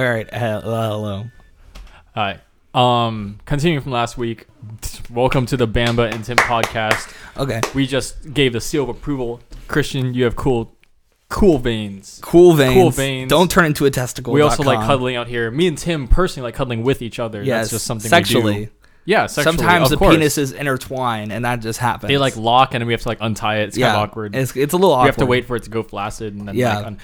All right. Hello. hello. Hi. Um, continuing from last week, welcome to the Bamba and Tim podcast. Okay. We just gave the seal of approval. Christian, you have cool, cool veins. Cool veins. Cool veins. Don't turn into a testicle. We also like cuddling out here. Me and Tim personally like cuddling with each other. Yes. That's just something sexually. we do. Yeah, sexually. Sometimes the course. penises intertwine, and that just happens. they like lock, and then we have to like untie it. It's yeah, kind of awkward. It's, it's a little we awkward. have to wait for it to go flaccid, and then Yeah. like, un-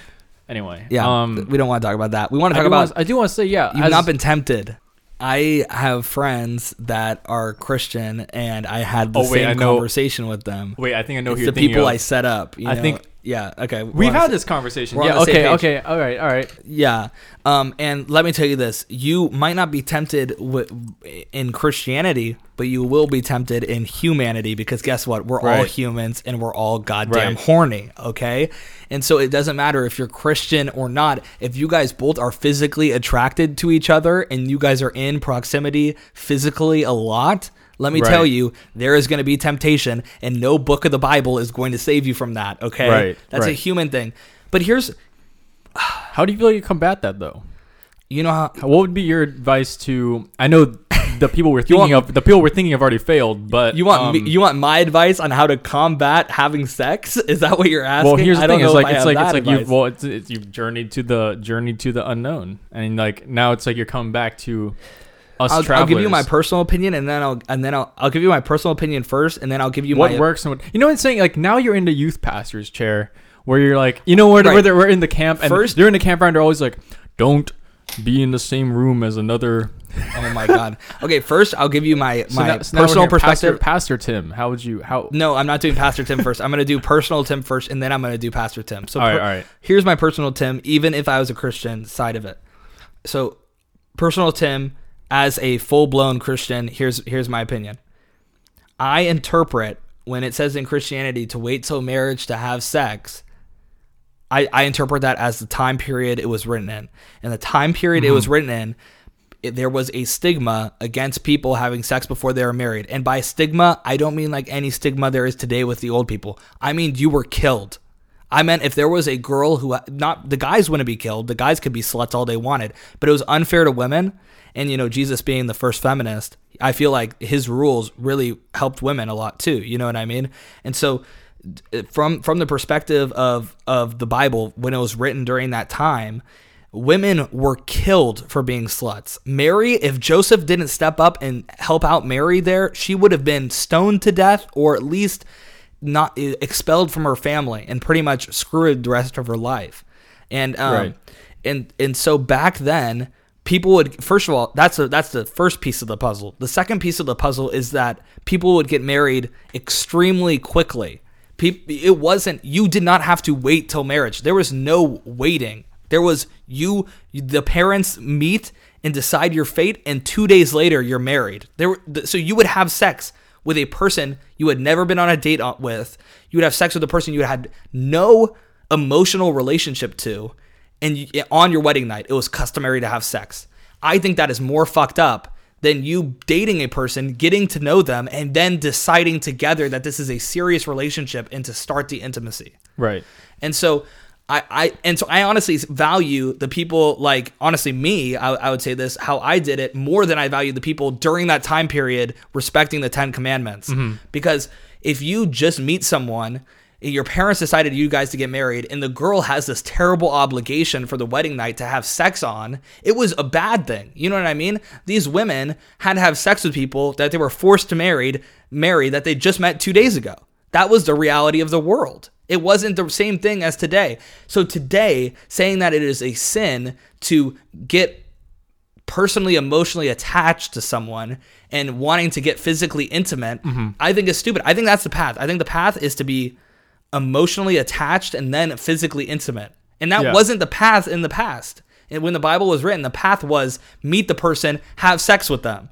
anyway. Yeah. Um, we don't want to talk about that. We want to talk do, about. wanna, I do want to say, yeah. You've as- not been tempted. I have friends that are Christian, and I had the Oh, wait, same I conversation with them. Wait, I think I know it's who you're the people of. I set up. You I know? think- Yeah. Okay. We've had this conversation. we're on Yeah. the same Okay. page. Okay. All right. All right. Yeah. Um, and let me tell you this: you might not be tempted w- in Christianity, but you will be tempted in humanity because guess what? We're all Right. humans and we're all goddamn Right. horny. Okay. And so it doesn't matter if you're Christian or not. If you guys both are physically attracted to each other and you guys are in proximity physically a lot. Let me Right. tell you, there is going to be temptation, and no book of the Bible is going to save you from that. Okay, Right, That's a human thing. But here's, How do you feel you combat that though? you know how What would be your advice to? I know the people we're thinking want- of. The people we're thinking of already failed, but You want um, me, you want my advice on how to combat having sex? Is that what you're asking? Well, here's the I thing: is like it's like it's like you've well, it's, it's you've journeyed to the journey to the unknown, and like now it's like you're coming back to I'll, I'll give you my personal opinion, and then I'll and then I'll I'll give you my personal opinion first, and then I'll give you what my works and what you know. what I'm saying like now you're in the youth pastor's chair where you're like you know where, Right. where they're, we're in the camp and First- they're in the campground. They're always like, don't be in the same room as another. Oh my god. Okay, first I'll give you my So my now- so now personal perspective. Pastor, Pastor Tim, how would you how? No, I'm not doing Pastor Tim first. I'm gonna do personal Tim first, and then I'm gonna do Pastor Tim. So All right, per- all right. here's my personal Tim, even if I was a Christian side of it. So personal Tim as a full blown Christian, here's here's my opinion. I interpret when it says in Christianity to wait till marriage to have sex, I, I interpret that as the time period it was written in. And the time period it was mm-hmm. written in, it, there was a stigma against people having sex before they were married. And by stigma, I don't mean like any stigma there is today with the old people. I mean you were killed. I meant if there was a girl who not the guys wouldn't be killed, the guys could be sluts all they wanted, but it was unfair to women. And you know, Jesus being the first feminist, I feel like his rules really helped women a lot too. You know what I mean? And so, from from the perspective of of the Bible, when it was written during that time, women were killed for being sluts. Mary, if Joseph didn't step up and help out Mary there, she would have been stoned to death or at least not expelled from her family and pretty much screwed the rest of her life. And um, Right. and and so back then people would first of all that's a, that's the first piece of the puzzle. The second piece of the puzzle is that people would get married extremely quickly. Peop it wasn't you did not have to wait till marriage. There was no waiting. There was you the parents meet and decide your fate and 2 days later you're married. There were, so you would have sex with a person you had never been on a date with. You would have sex with a person you had no emotional relationship to, and you, on your wedding night, it was customary to have sex. I think that is more fucked up than you dating a person, getting to know them, and then deciding together that this is a serious relationship and to start the intimacy. Right. And so I, I and so I honestly value the people like honestly me I, I would say this how I did it more than I value the people during that time period respecting the Ten Commandments. Mm-hmm. Because if you just meet someone your parents decided you guys to get married and the girl has this terrible obligation for the wedding night to have sex on it was a bad thing. You know what i mean? These women had to have sex with people that they were forced to married marry that they just met two days ago. That was the reality of the world it wasn't the same thing as today. So today, saying that it is a sin to get personally emotionally attached to someone and wanting to get physically intimate, I think is stupid. I think that's the path. I think the path is to be emotionally attached and then physically intimate. And that Yeah. wasn't the path in the past. And when the Bible was written, the path was meet the person, have sex with them.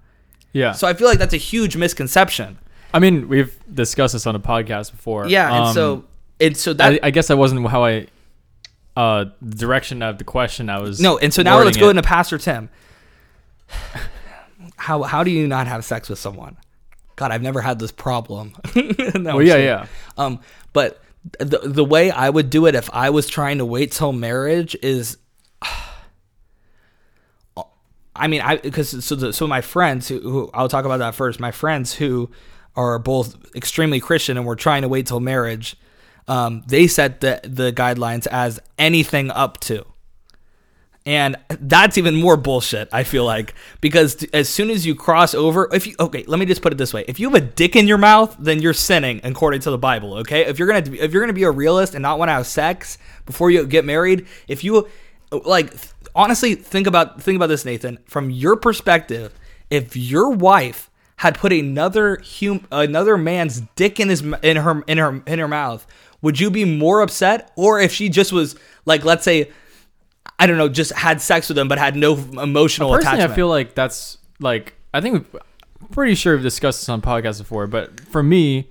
Yeah. So I feel like that's a huge misconception. I mean, we've discussed this on a podcast before. Yeah, and Um, so and so that I, I guess that wasn't how I uh the direction of the question I was No, and so now let's go it. into Pastor Tim. How how do you not have sex with someone? God, I've never had this problem. No, Well, yeah, yeah. Um, but the the way I would do it if I was trying to wait till marriage is I mean, I because so the, so my friends who, who I'll talk about that first. My friends who are both extremely Christian and were trying to wait till marriage, um, they set the the guidelines as anything up to. And that's even more bullshit, I feel like, because t- as soon as you cross over, if you okay, let me just put it this way: if you have a dick in your mouth, then you're sinning according to the Bible. Okay, if you're gonna if you're gonna be a realist and not want to have sex before you get married, if you like honestly think about think about this, Nathan, from your perspective, if your wife had put another hum, another man's dick in his in her in her in her mouth, would you be more upset, or if she just was like, let's say. I don't know, just had sex with him but had no emotional Personally, attachment. I feel like that's like I think I'm pretty sure we've discussed this on podcasts before, but for me,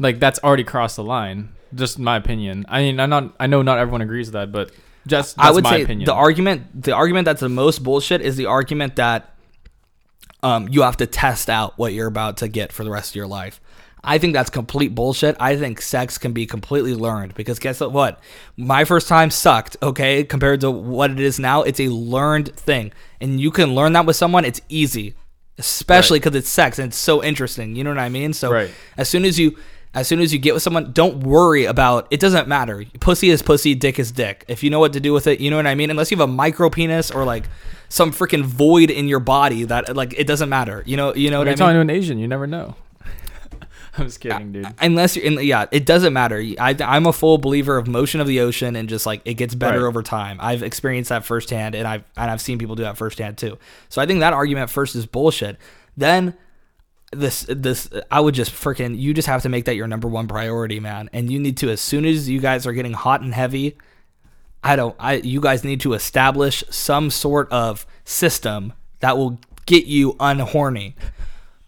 like that's already crossed the line. Just my opinion. I mean, I'm not. I know not everyone agrees with that, but just that's I would my say opinion. the argument the argument that's the most bullshit is the argument that um, you have to test out what you're about to get for the rest of your life. I think that's complete bullshit. I think sex can be completely learned because guess what? My first time sucked, okay, compared to what it is now. It's a learned thing. And you can learn that with someone, it's easy. Especially because it's sex and it's so interesting. You know what I mean? So Right. as soon as you as soon as you get with someone, don't worry about it doesn't matter. Pussy is pussy, dick is dick. If you know what to do with it, you know what I mean? Unless you have a micro penis or like some freaking void in your body that like it doesn't matter. You know, you know When what I you're mean? talking to an Asian, you never know. I'm just kidding, dude. unless you're in yeah it doesn't matter. I, i'm a full believer of motion of the ocean and just like it gets better Right. over time. I've experienced that firsthand and i've and i've seen people do that firsthand too. So i think that argument first is bullshit. Then this this i would just freaking you just have to make that your number one priority man. And you need to as soon as you guys are getting hot and heavy i don't i you guys need to establish some sort of system that will get you unhorny.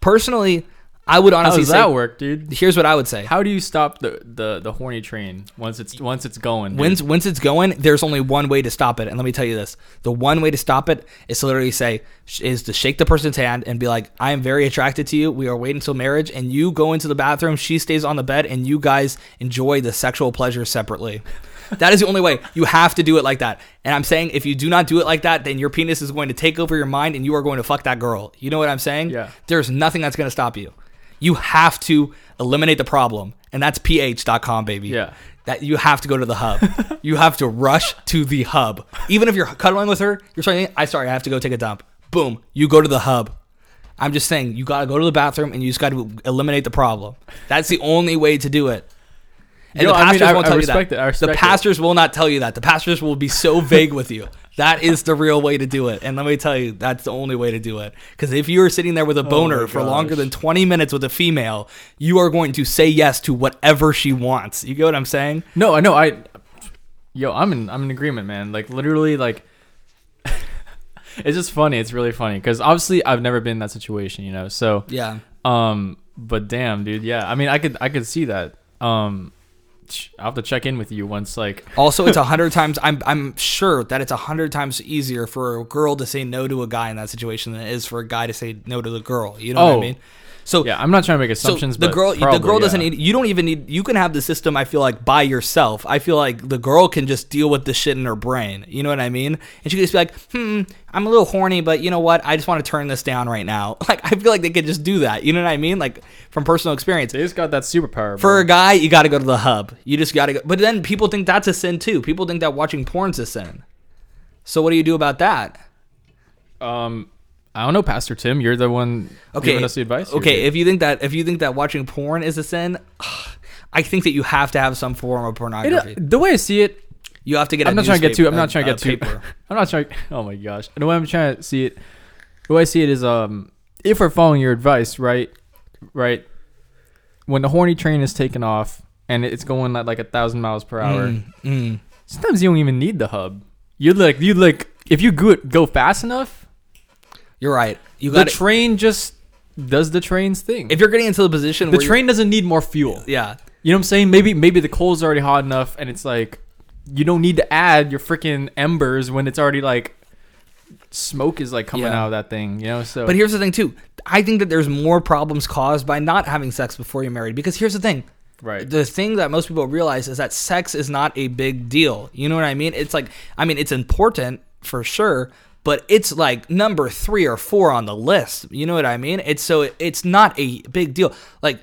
Personally i would How honestly does say that work, dude? here's what i would say How do you stop the, the, the horny train once it's once it's going? dude? Once once it's going, there's only one way to stop it, and let me tell you this: the one way to stop it is to literally say is to shake the person's hand and be like, "I am very attracted to you. We are waiting until marriage, and you go into the bathroom, she stays on the bed, and you guys enjoy the sexual pleasure separately." That is the only way. You have to do it like that. And I'm saying if you do not do it like that, then your penis is going to take over your mind, and you are going to fuck that girl. You know what I'm saying? Yeah. There's nothing that's going to stop you. You have to eliminate the problem, and that's ph.com, baby Yeah. that you have to go to the hub. you have to rush to the hub. Even if you're cuddling with her, you're saying, "I sorry, I have to go take a dump." Boom, you go to the hub. I'm just saying, you got to go to the bathroom and you just got to eliminate the problem. That's the only way to do it. And Yo, the I mean, pastors I- won't I tell you it. I that. respect the it. pastors will not tell you that. The pastors will be so vague with you. That is the real way to do it. And let me tell you, that's the only way to do it. Because if you are sitting there with a boner Oh for longer than 20 minutes with a female, you are going to say yes to whatever she wants. You get what I'm saying? No, I know. I, yo, I'm in. I'm in agreement, man. Like literally, like, it's just funny. It's really funny because obviously I've never been in that situation, you know. So, Yeah. um, but damn, dude, yeah. I mean, I could, I could see that. Um, I'll have to check in with you once, like, Also, it's a hundred times. I'm I'm sure that it's a hundred times easier for a girl to say no to a guy in that situation than it is for a guy to say no to the girl. You know what I Oh. mean? So yeah. I'm not trying to make assumptions. So the but girl, the girl doesn't yeah. need. You don't even need. You can have the system. I feel like by yourself. I feel like the girl can just deal with the shit in her brain. You know what I mean? And she can just be like, "Hmm, I'm a little horny, but you know what? I just want to turn this down right now." Like I feel like they could just do that. You know what I mean? Like from personal experience. They just got that superpower. For bro. a guy, you got to go to the hub. You just got to go. But then people think that's a sin too. People think that watching porn's a sin. So what do you do about that? um, I don't know, Pastor Tim. You're the one Okay, giving us the advice. here, Okay, dude. if you think that if you think that watching porn is a sin, I think that you have to have some form of It, pornography. the way I see it, you have to get. I'm a not trying to get too. I'm not trying to get too. paper. I'm not trying. Oh my gosh. The way I'm trying to see it, the way I see it is, um, if we're following your advice, right, right, when the horny train is taking off and it's going at like a thousand miles per hour, Mm, mm. sometimes you don't even need the hub. You like you like if you go go fast enough, You're right. You got the train just does the train's thing. If you're getting into the position where the train doesn't need more fuel. yeah, You know what I'm saying? Maybe maybe the coal's already hot enough, and it's like you don't need to add your freaking embers when it's already like smoke is like coming Yeah. out of that thing. You know? So, but here's the thing too. I think that there's more problems caused by not having sex before you're married. Because here's the thing. right? the thing that most people realize is that sex is not a big deal. You know what I mean? It's like, I mean, it's important for sure, but it's like number three or four on the list. You know what I mean? It's so it's not a big deal. Like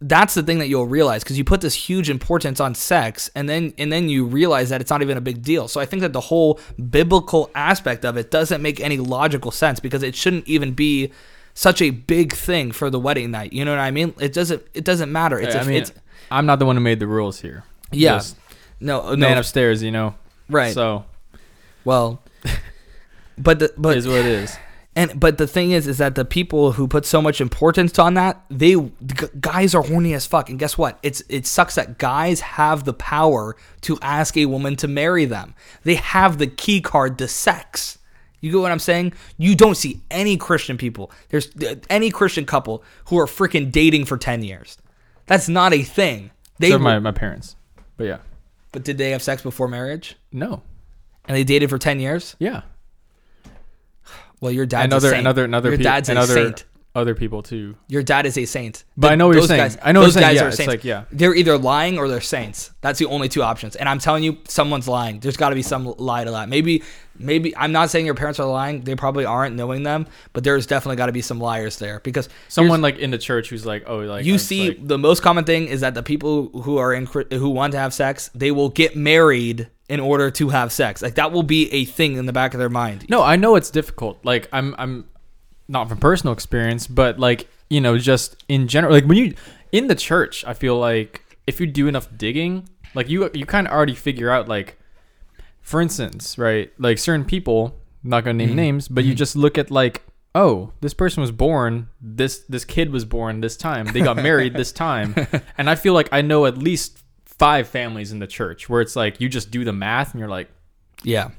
that's the thing that you'll realize because you put this huge importance on sex and then and then you realize that it's not even a big deal so i think that the whole biblical aspect of it doesn't make any logical sense because it shouldn't even be such a big thing for the wedding night you know what i mean it doesn't it doesn't matter it's, I a- mean, it's I'm not the one who made the rules here. yeah Just no man no upstairs, you know. right So well but the but is what it is. And but the thing is, is that the people who put so much importance on that, they g- guys are horny as fuck. And guess what? It's it sucks that guys have the power to ask a woman to marry them. They have the key card to sex. You get what I'm saying? You don't see any Christian people. There's uh, any Christian couple who are freaking dating for ten years. That's not a thing. They Except my, my parents. But yeah. but did they have sex before marriage? No. And they dated for ten years? Yeah. Well, your dad's another a other saint. and other and your pe- dad's and a other saint. other people too. Your dad is a saint. But The- I know what you're saying. Guys, I know what those you're saying. guys Yeah, are it's saints. like, yeah. They're either lying or they're saints. That's the only two options. And I'm telling you, someone's lying. There's got to be some lie to that. Maybe, maybe I'm not saying your parents are lying. They probably aren't knowing them, but there's definitely got to be some liars there because Someone like in the church who's like, oh, like you it's see like- the most common thing is that the people who are in who want to have sex, they will get married in order to have sex. Like that will be a thing in the back of their mind. No, I know it's difficult. Like I'm I'm not from personal experience, but like, you know, just in general like when you in the church, I feel like if you do enough digging, like you you kind of already figure out like for instance, right? Like certain people, not going to name Mhm. names, but you just look at like Oh, this person was born. This this kid was born this time. They got married this time, and I feel like I know at least five families in the church where it's like you just do the math and you're like, Yeah.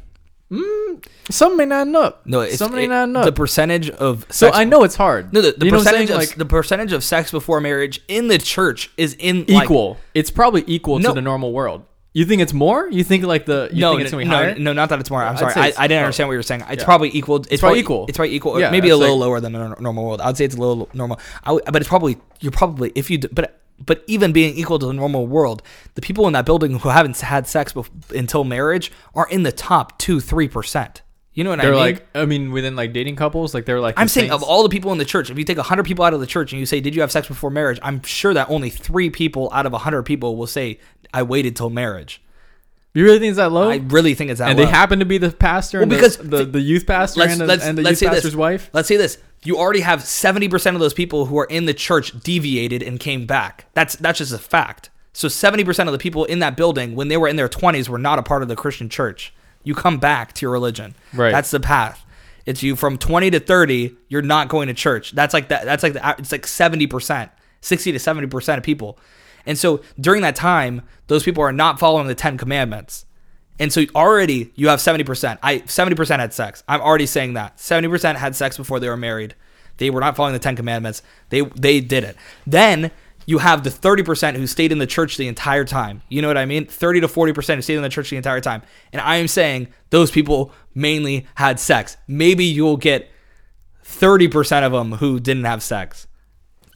Mm, some may not up. No, it's some may it- not the percentage of So I know it's hard. No, the, the You know what I'm percentage of like the percentage of sex before marriage in the church is in like, equal. it's probably equal No. to the normal world. You think it's more? You think like the you no, think it's no, gonna be no, higher? no, not that it's more. I'm sorry, I, I didn't understand what you were saying. It's Yeah. probably equal. It's, probably probably equal. It's probably equal. Yeah, maybe a little like- lower than the normal world. I'd say it's a little normal. I but it's probably you're probably if you but but even being equal to the normal world, the people in that building who haven't had sex until marriage are in the top two three percent. You know what they're I mean? They're like I mean within like dating couples, like they're like I'm the saying of all the people in the church, if you take 100 people out of the church and you say, Did you have sex before marriage? I'm sure that only three people out of 100 people will say, I waited till marriage. You really think it's that low? I really think it's that and low. And they happen to be the pastor Well, the- because the, the, youth pastor let's, and the, let's, and the let's youth pastor's this. wife. Let's say this. You already have 70% of those people who are in the church deviated and came back. That's that's just a fact. So 70% of the people in that building when they were in their 20s were not a part of the Christian church. You come back to your religion. Right. That's the path. It's you from 20 to 30, you're not going to church. That's like that that's like the, it's like 70%, 60 to 70% of people. And so during that time, those people are not following the 10 commandments. And so already you have 70%. I 70% had sex. I'm already saying that. 70% had sex before they were married. They were not following the 10 commandments. They they did it. Then you have the 30% who stayed in the church the entire time. You know what I mean? 30 to 40% who stayed in the church the entire time. And I am saying those people mainly had sex. Maybe you'll get 30% of them who didn't have sex.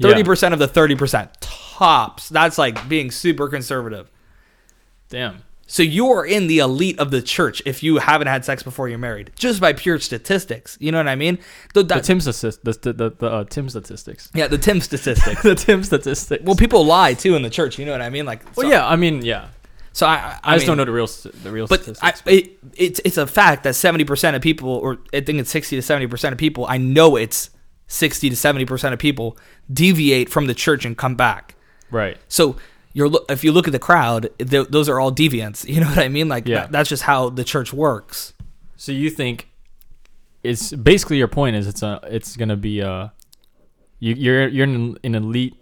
30% of the 30%. Tops. That's like being super conservative. Damn. So you are in the elite of the church if you haven't had sex before you're married, just by pure statistics. You know what I mean? The, The Tim statis- the the the, uh, Tim statistics. yeah, the Tim statistics. the Tim statistics. well, people lie too in the church. You know what I mean? Like, well, so, yeah. I mean, yeah. So I, I, I, just mean- don't know the real the real But statistics. I, it, it's it's a fact that seventy percent of people, or I think it's sixty to seventy percent of people, I know it's sixty to seventy percent of people deviate from the church and come back. right. So you're if you look at the crowd, th- those are all deviants. You know what I mean? Like Yeah. that- that's just how the church works. So you think it's basically your point is it's a it's gonna be a you you're you're in an elite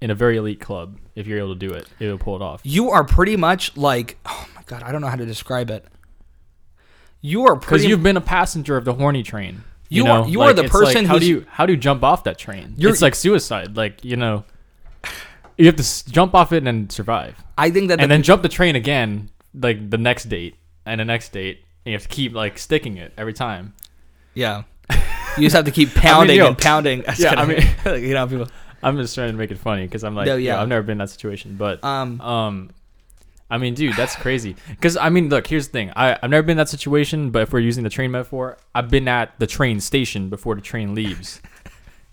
in a very elite club if you're able to do it it'll pull it off. You are pretty much like oh my god, I don't know how to describe it. You are Because you've been a passenger of the horny train. You, You know? are- you are the it's like, person how do you how do you jump off that train? It's like suicide. Like you know, you have to s- jump off it and then survive, I think that and the, then jump the train again, like the next date and the next date. And you have to keep like sticking it every time. yeah, you just have to keep pounding yo, and pounding. yeah, I mean, you know, people. I'm just trying to make it funny because I'm like, No, yeah, yeah. I've never been in that situation, but Um, um, I mean, dude, that's crazy. Because I mean, look, here's the thing. I, I've never been in that situation, but if we're using the train metaphor, I've been at the train station before the train leaves.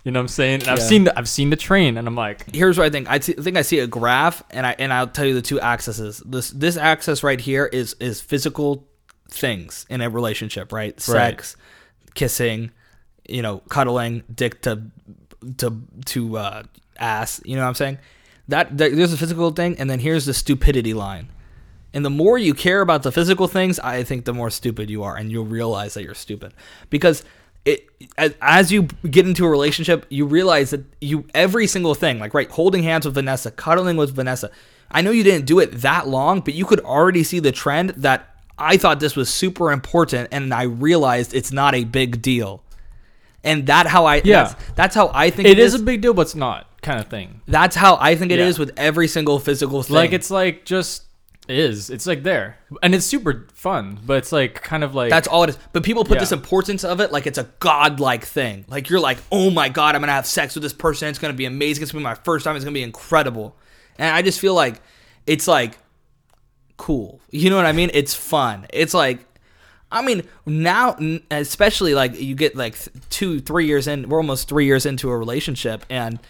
You know what I'm saying? And I've Yeah. seen the, I've seen the train, and I'm like, Here's what I think. I think I see a graph, and I and I'll tell you the two axes. This this axis right here is is physical things in a relationship, right? Sex, kissing, you know, cuddling, dick to to to uh, ass. You know what I'm saying? That, that there's a physical thing, and then here's the stupidity line. And the more you care about the physical things, I think the more stupid you are, and you'll realize that you're stupid because it as, as you get into a relationship, you realize that you every single thing, like right, holding hands with Vanessa, cuddling with Vanessa. I know you didn't do it that long, but you could already see the trend that I thought this was super important, and I realized it's not a big deal. And that how I Yeah. that's, that's how I think it is a big deal, but it's not kind of thing. that's how I think it is Yeah. with every single physical thing. Like it's like just is. It's like there, and it's super fun, but it's like kind of like That's all it is. But people put Yeah. this importance of it like it's a godlike thing. Like you're like, oh my god, I'm gonna have sex with this person. It's gonna be amazing. It's gonna be my first time. It's gonna be incredible. And I just feel like it's like cool. You know what I mean? It's fun. It's like. I mean, now, n- especially like you get like th- two, three years in, we're almost three years into a relationship, and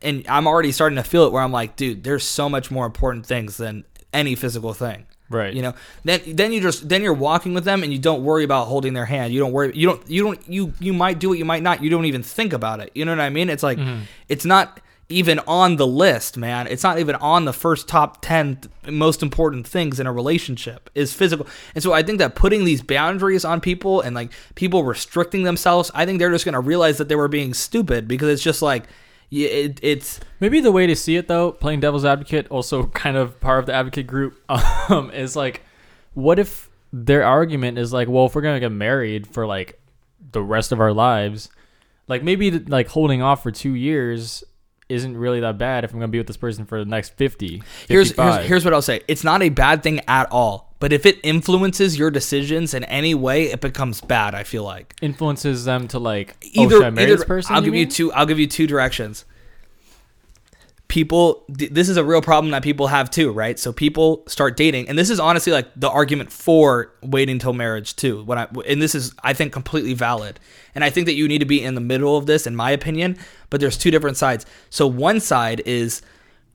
and I'm already starting to feel it where I'm like, dude, there's so much more important things than any physical thing. Right. You know, then then you just then you're walking with them and you don't worry about holding their hand. You don't worry. You don't. You don't. You you might do it. You might not. You don't even think about it. You know what I mean? It's like mm-hmm. it's not even on the list, man. It's not even on the first top 10 most important things in a relationship is physical. And so I think that putting these boundaries on people and like people restricting themselves, I think they're just going to realize that they were being stupid because it's just like yeah, it, it's Maybe the way to see it though, playing devil's advocate, also kind of part of the advocate group, um, is like, what if their argument is like, well, if we're gonna get married for like the rest of our lives, like maybe like holding off for two years isn't really that bad if I'm gonna be with this person for the next 50, here's, here's here's what I'll say. It's not a bad thing at all. But if it influences your decisions in any way, it becomes bad, I feel like. influences them to like, oh, either, should I marry either this person? I'll give you two. I'll give you two directions. People, th- this is a real problem that people have too, right? So people start dating, and this is honestly like the argument for waiting till marriage too. When I and this is, I think, completely valid, and I think that you need to be in the middle of this, in my opinion. But there's two different sides. So one side is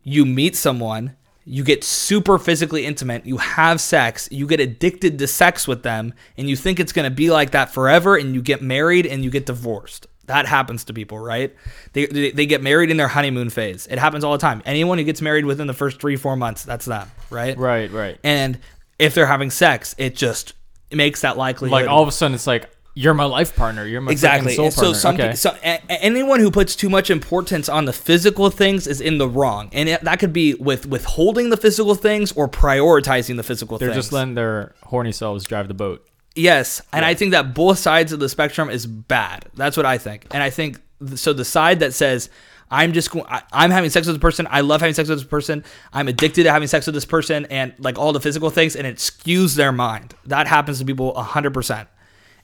you meet someone, you get super physically intimate, you have sex, you get addicted to sex with them, and you think it's going to be like that forever, and you get married and you get divorced. That happens to people, right? They, they, they get married in their honeymoon phase. It happens all the time. Anyone who gets married within the first three, four months, that's them, right? right, right. And if they're having sex, it just makes that likelihood. Like all of a sudden, it's like you're my life partner. You're my exactly. soul so partner. okay. so a- anyone who puts too much importance on the physical things is in the wrong, and it, that could be with withholding the physical things or prioritizing the physical things. They're things. just letting their horny selves drive the boat. yes, and I think that both sides of the spectrum is bad. That's what I think, and I think th- so. The side that says. I'm just going. I'm having sex with this person. I love having sex with this person. I'm addicted to having sex with this person, and like all the physical things, and it skews their mind. That happens to people hundred percent,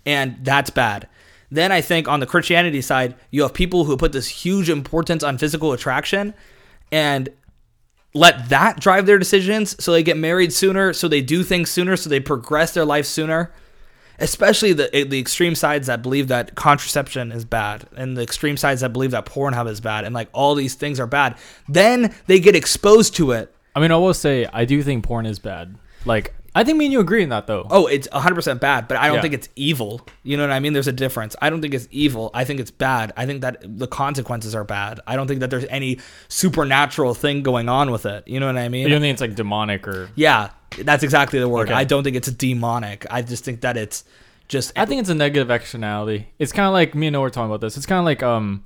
and that's bad. Then I think on the Christianity side, you have people who put this huge importance on physical attraction and let that drive their decisions so they get married sooner, so they do things sooner, so they progress their life sooner. Especially the the extreme sides that believe that contraception is bad, and the extreme sides that believe that Pornhub is bad, and like all these things are bad. Then they get exposed to it. I mean, I will say I do think porn is bad. Like, I think me and you agree on that though. Oh, it's 100% bad, but I don't Yeah. think it's evil. You know what I mean? There's a difference. I don't think it's evil. I think it's bad. I think that the consequences are bad. I don't think that there's any supernatural thing going on with it. You know what I mean? You don't think it's like demonic or? Yeah, that's exactly the word. Okay. I don't think it's demonic. I just think that it's just. I think it's a negative externality. It's kind of like me and Noah were talking about this. It's kind of like um,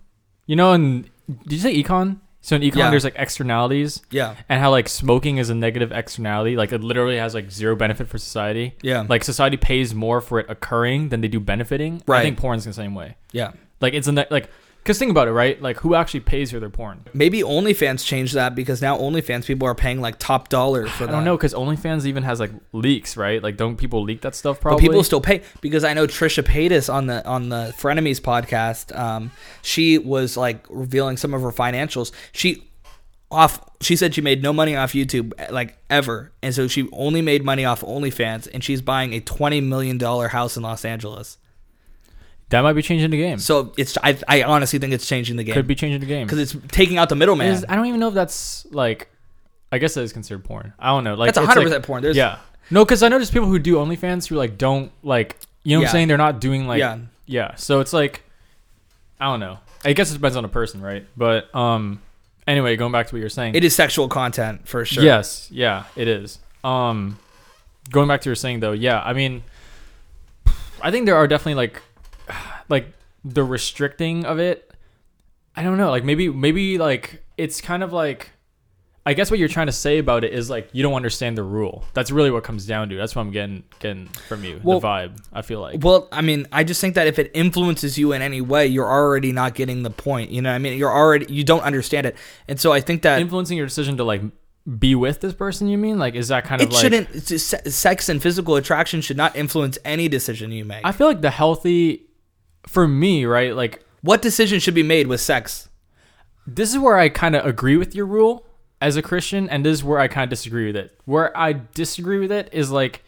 you know, in did you say econ? So in econ, Yeah. there's like externalities. Yeah. And how like smoking is a negative externality, like it literally has like zero benefit for society. Yeah. Like society pays more for it occurring than they do benefiting. Right. I think porn's the same way. Yeah. Like it's a ne- like, cause think about it, right? Like who actually pays for their porn? Maybe OnlyFans changed that because now OnlyFans people are paying like top dollar for I that. don't know, cause OnlyFans even has like leaks, right? Like don't people leak that stuff? Probably. But people still pay because I know Trisha Paytas on the on the Frenemies podcast. Um, she was like revealing some of her financials. She off. She said she made no money off YouTube like ever, and so she only made money off OnlyFans, and she's buying a twenty million dollar house in Los Angeles. That might be changing the game. So it's I, I honestly think it's changing the game Could be changing the game. because it's taking out the middleman. Is- I don't even know if that's like. I guess that is considered porn. I don't know. Like That's it's hundred like- percent porn. There's yeah. No, because I know there's people who do OnlyFans who like don't like. You know what Yeah. I'm saying? They're not doing like. yeah. Yeah. So it's like. I don't know. I guess it depends on the person, right? But um. Anyway, going back to what you're saying. It is sexual content for sure. Yes, yeah, it is. Um, going back to your saying though, yeah, I mean, I think there are definitely like, like the restricting of it. I don't know, like maybe maybe like it's kind of like, I guess what you're trying to say about it is like you don't understand the rule. That's really what comes down to. That's what I'm getting getting from you. Well- the vibe. I feel like. Well, I mean, I just think that if it influences you in any way, you're already not getting the point. You know, what I mean, you're already you don't understand it, and so I think that influencing your decision to like be with this person. You mean like is that kind it of like? shouldn't. se- sex and physical attraction should not influence any decision you make. I feel like the healthy, for me, right? Like what decision should be made with sex? this is where I kind of agree with your rule as a Christian, and this is where I kind of disagree with it. Where I disagree with it is like,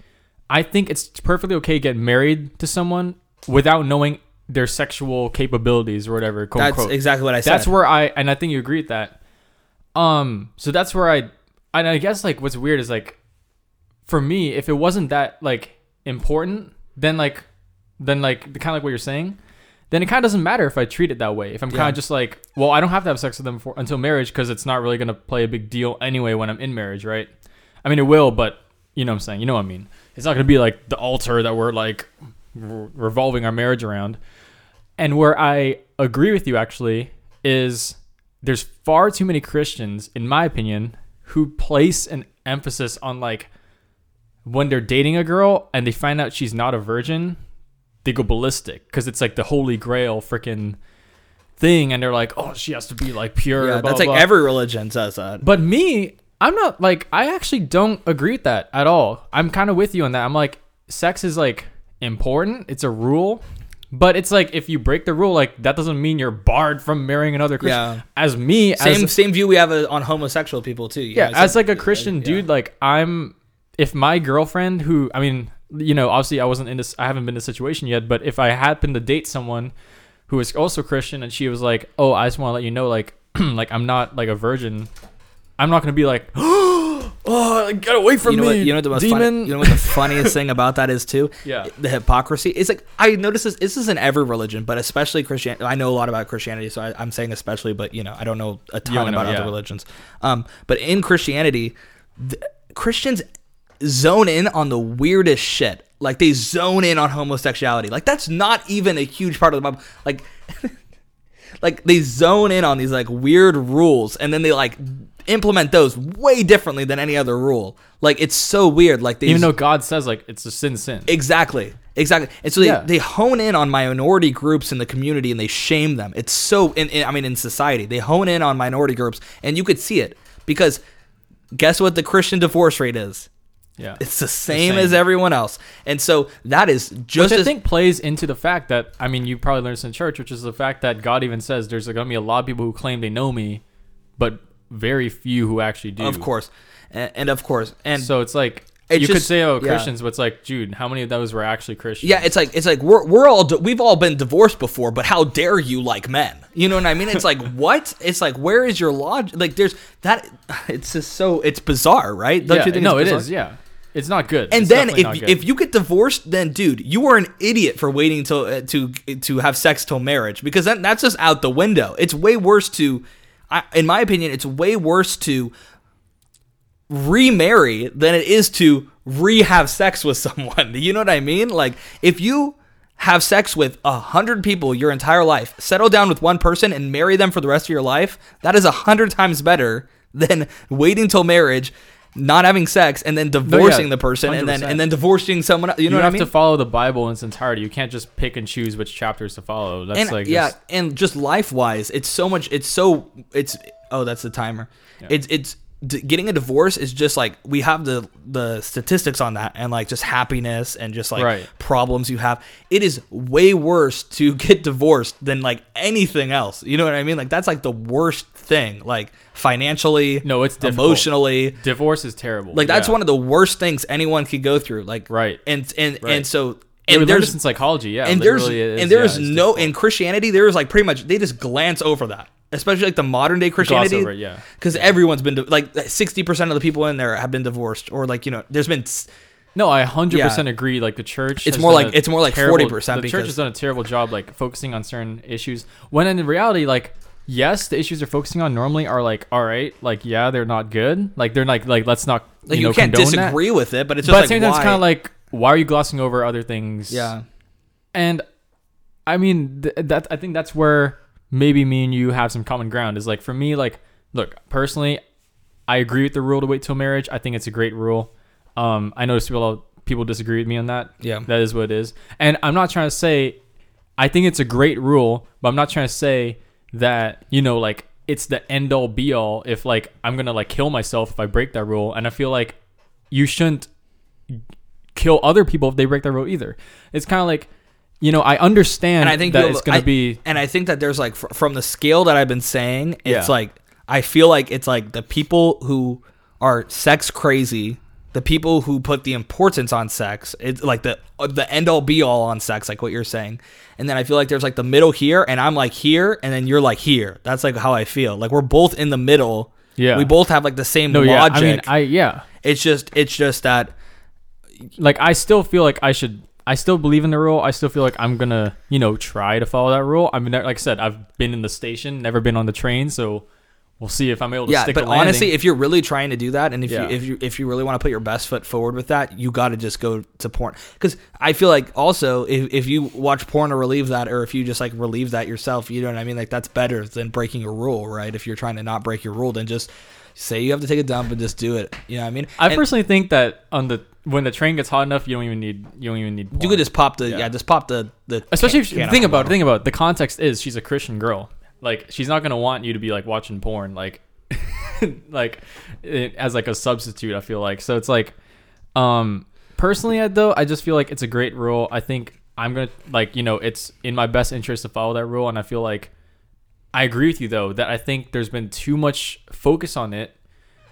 I think it's perfectly okay to get married to someone without knowing their sexual capabilities or whatever. Quote, That's unquote. exactly what I said. That's where I, and I think you agree with that. Um, so that's where I, and I guess like what's weird is like, for me, if it wasn't that like important, then like, then like kind of like what you're saying, then it kind of doesn't matter if I treat it that way. If I'm kind of just like, well, I don't have to have sex with them for, until marriage because it's not really gonna play a big deal anyway when I'm in marriage, right? I mean, it will, but you know what I'm saying. You know what I mean. It's not gonna be like the altar that we're like re- revolving our marriage around. And where I agree with you actually is there's far too many Christians, in my opinion, who place an emphasis on like when they're dating a girl and they find out she's not a virgin, they go ballistic because it's like the holy grail freaking thing, and they're like, oh, she has to be like pure. yeah, blah, that's like blah. every religion says that. But me, I'm not like I actually don't agree with that at all. I'm kind of with you on that. I'm like sex is like important. It's a rule. But it's like if you break the rule, like that doesn't mean you're barred from marrying another Christian. Yeah. As me, Same as, same view we have uh, on homosexual people too. you yeah, as it's like a Christian dude, like I'm. If my girlfriend, who I mean, you know, obviously I wasn't in this, I haven't been in a situation yet. But if I happen to date someone who is also Christian, and she was like, "Oh, I just want to let you know, like, like I'm not like a virgin," I'm not gonna be like, "Oh, get away from you know me, what? You know the most demon." funny, you know what the funniest thing about that is too. Yeah. the hypocrisy is like I notice this. This is in every religion, but especially Christianity. I know a lot about Christianity, so I, I'm saying especially, but you know I don't know a ton don't know, about yeah. other religions. Um, but in Christianity, th- Christians zone in on the weirdest shit. Like they zone in on homosexuality. Like that's not even a huge part of the Bible. Like. like they zone in on these like weird rules and then they like implement those way differently than any other rule like it's so weird like they Even though God says like it's a sin, sin. exactly exactly and so they, Yeah. they hone in on minority groups in the community and they shame them it's so in, in i mean in society they hone in on minority groups and you could see it because guess what the christian divorce rate is yeah, it's the same, same. as everyone else and so that is just which I think plays into the fact that I mean you probably learned this in church, which is the fact that God even says there's going to be a lot of people who claim they know me, but very few who actually do. of course and, and of course and So it's like It's you could say, "Oh, yeah. Christians," but it's like, dude, how many of those were actually Christians? Yeah, it's like it's like we're we're all we've all been divorced before, but how dare you like men? You know what I mean? It's like what? It's like where is your logic? Like there's that. It's just so it's bizarre, right? Don't yeah, you think? no, it. Yeah, it's not good. And It's then if if you get divorced, then dude, you are an idiot for waiting till uh, to to have sex till marriage because that, that's just out the window. It's way worse to, I, in my opinion, it's way worse to remarry than it is to re-have sex with someone. You know what I mean? Like if you have sex with a hundred people your entire life, settle down with one person and marry them for the rest of your life, that is a hundred times better than waiting till marriage, not having sex, and then divorcing the person and then 100%. and then divorcing someone else. You you, know what I have mean? to follow the Bible in its entirety. You can't just pick and choose which chapters to follow. That's and like yeah, just- and just life wise, it's so much. It's so it's oh, that's the timer. It's it's d- getting a divorce is just like we have the the statistics on that and like just happiness and just like Right. problems you have. It is way worse to get divorced than like anything else. You know what I mean? Like that's like the worst thing. Like financially, No, it's difficult. emotionally. Divorce is terrible. Like that's Yeah. one of the worst things anyone could go through. Like Right. and and Right. and so and learned there's in psychology, yeah. and there's is, and there's yeah, no difficult. in Christianity there's like pretty much they just glance over that, especially like the modern day Christianity. over yeah. because everyone's been like sixty percent of the people in there have been divorced or like you know there's been No, I hundred percent agree. Like the church, It's more like- it's more like 40% The church has done a terrible job, like focusing on certain issues. When in reality, like yes, the issues they're focusing on normally are like, all right, like yeah, they're not good. Like they're like, like let's not, like you, you, know, can't condone that. disagree with it, but it's just But at like the same time, it's kind of like, why are you glossing over other things? yeah and I mean th- that I think that's where maybe me and you have some common ground. Is like for me, like look personally, I agree with the rule to wait till marriage. I think it's a great rule. Um, I notice people people disagree with me on that. Yeah. that is what it is. And I'm not trying to say I think it's a great rule, but I'm not trying to say that you know like it's the end all be all. If like I'm gonna like kill myself if I break that rule, and I feel like you shouldn't kill other people if they break that rule either. It's kind of like, you know, I understand and I think that it's going I- be and I think that there's like fr- from the scale that I've been saying, it's Yeah. like I feel like it's like the people who are sex crazy, the people who put the importance on sex, it's like the the end all be all on sex, like what you're saying, and then I feel like there's like the middle here, and I'm like here, and then you're like here. That's like how I feel. Like we're both in the middle. Yeah. we both have like the same no, yeah. logic. I mean, I yeah, it's just it's just that like I still feel like I should. I still believe in the rule. I still feel like I'm gonna, you know, try to follow that rule. I mean, like I said, I've been in the station, never been on the train, so we'll see if I'm able to yeah stick but honestly if you're really trying to do that and if Yeah. you if you if you really want to put your best foot forward with that you got to just go to porn because i feel like also if, if you watch porn to relieve that or if you just like relieve that yourself you know what i mean like that's better than breaking a rule right if you're trying to not break your rule then just say you have to take a dump and just do it you know what i mean I And personally think that on the when the train gets hot enough, you don't even need you don't even need. you could just pop the yeah, Yeah. just pop the the especially can- if can think about it, think about it. the context is she's a Christian girl. Like she's not gonna want you to be like watching porn like like it, as like a substitute. I feel like so it's like um personally I, though I just feel like it's a great rule. I think I'm gonna like you know it's in my best interest to follow that rule, and I feel like I agree with you though that I think there's been too much focus on it.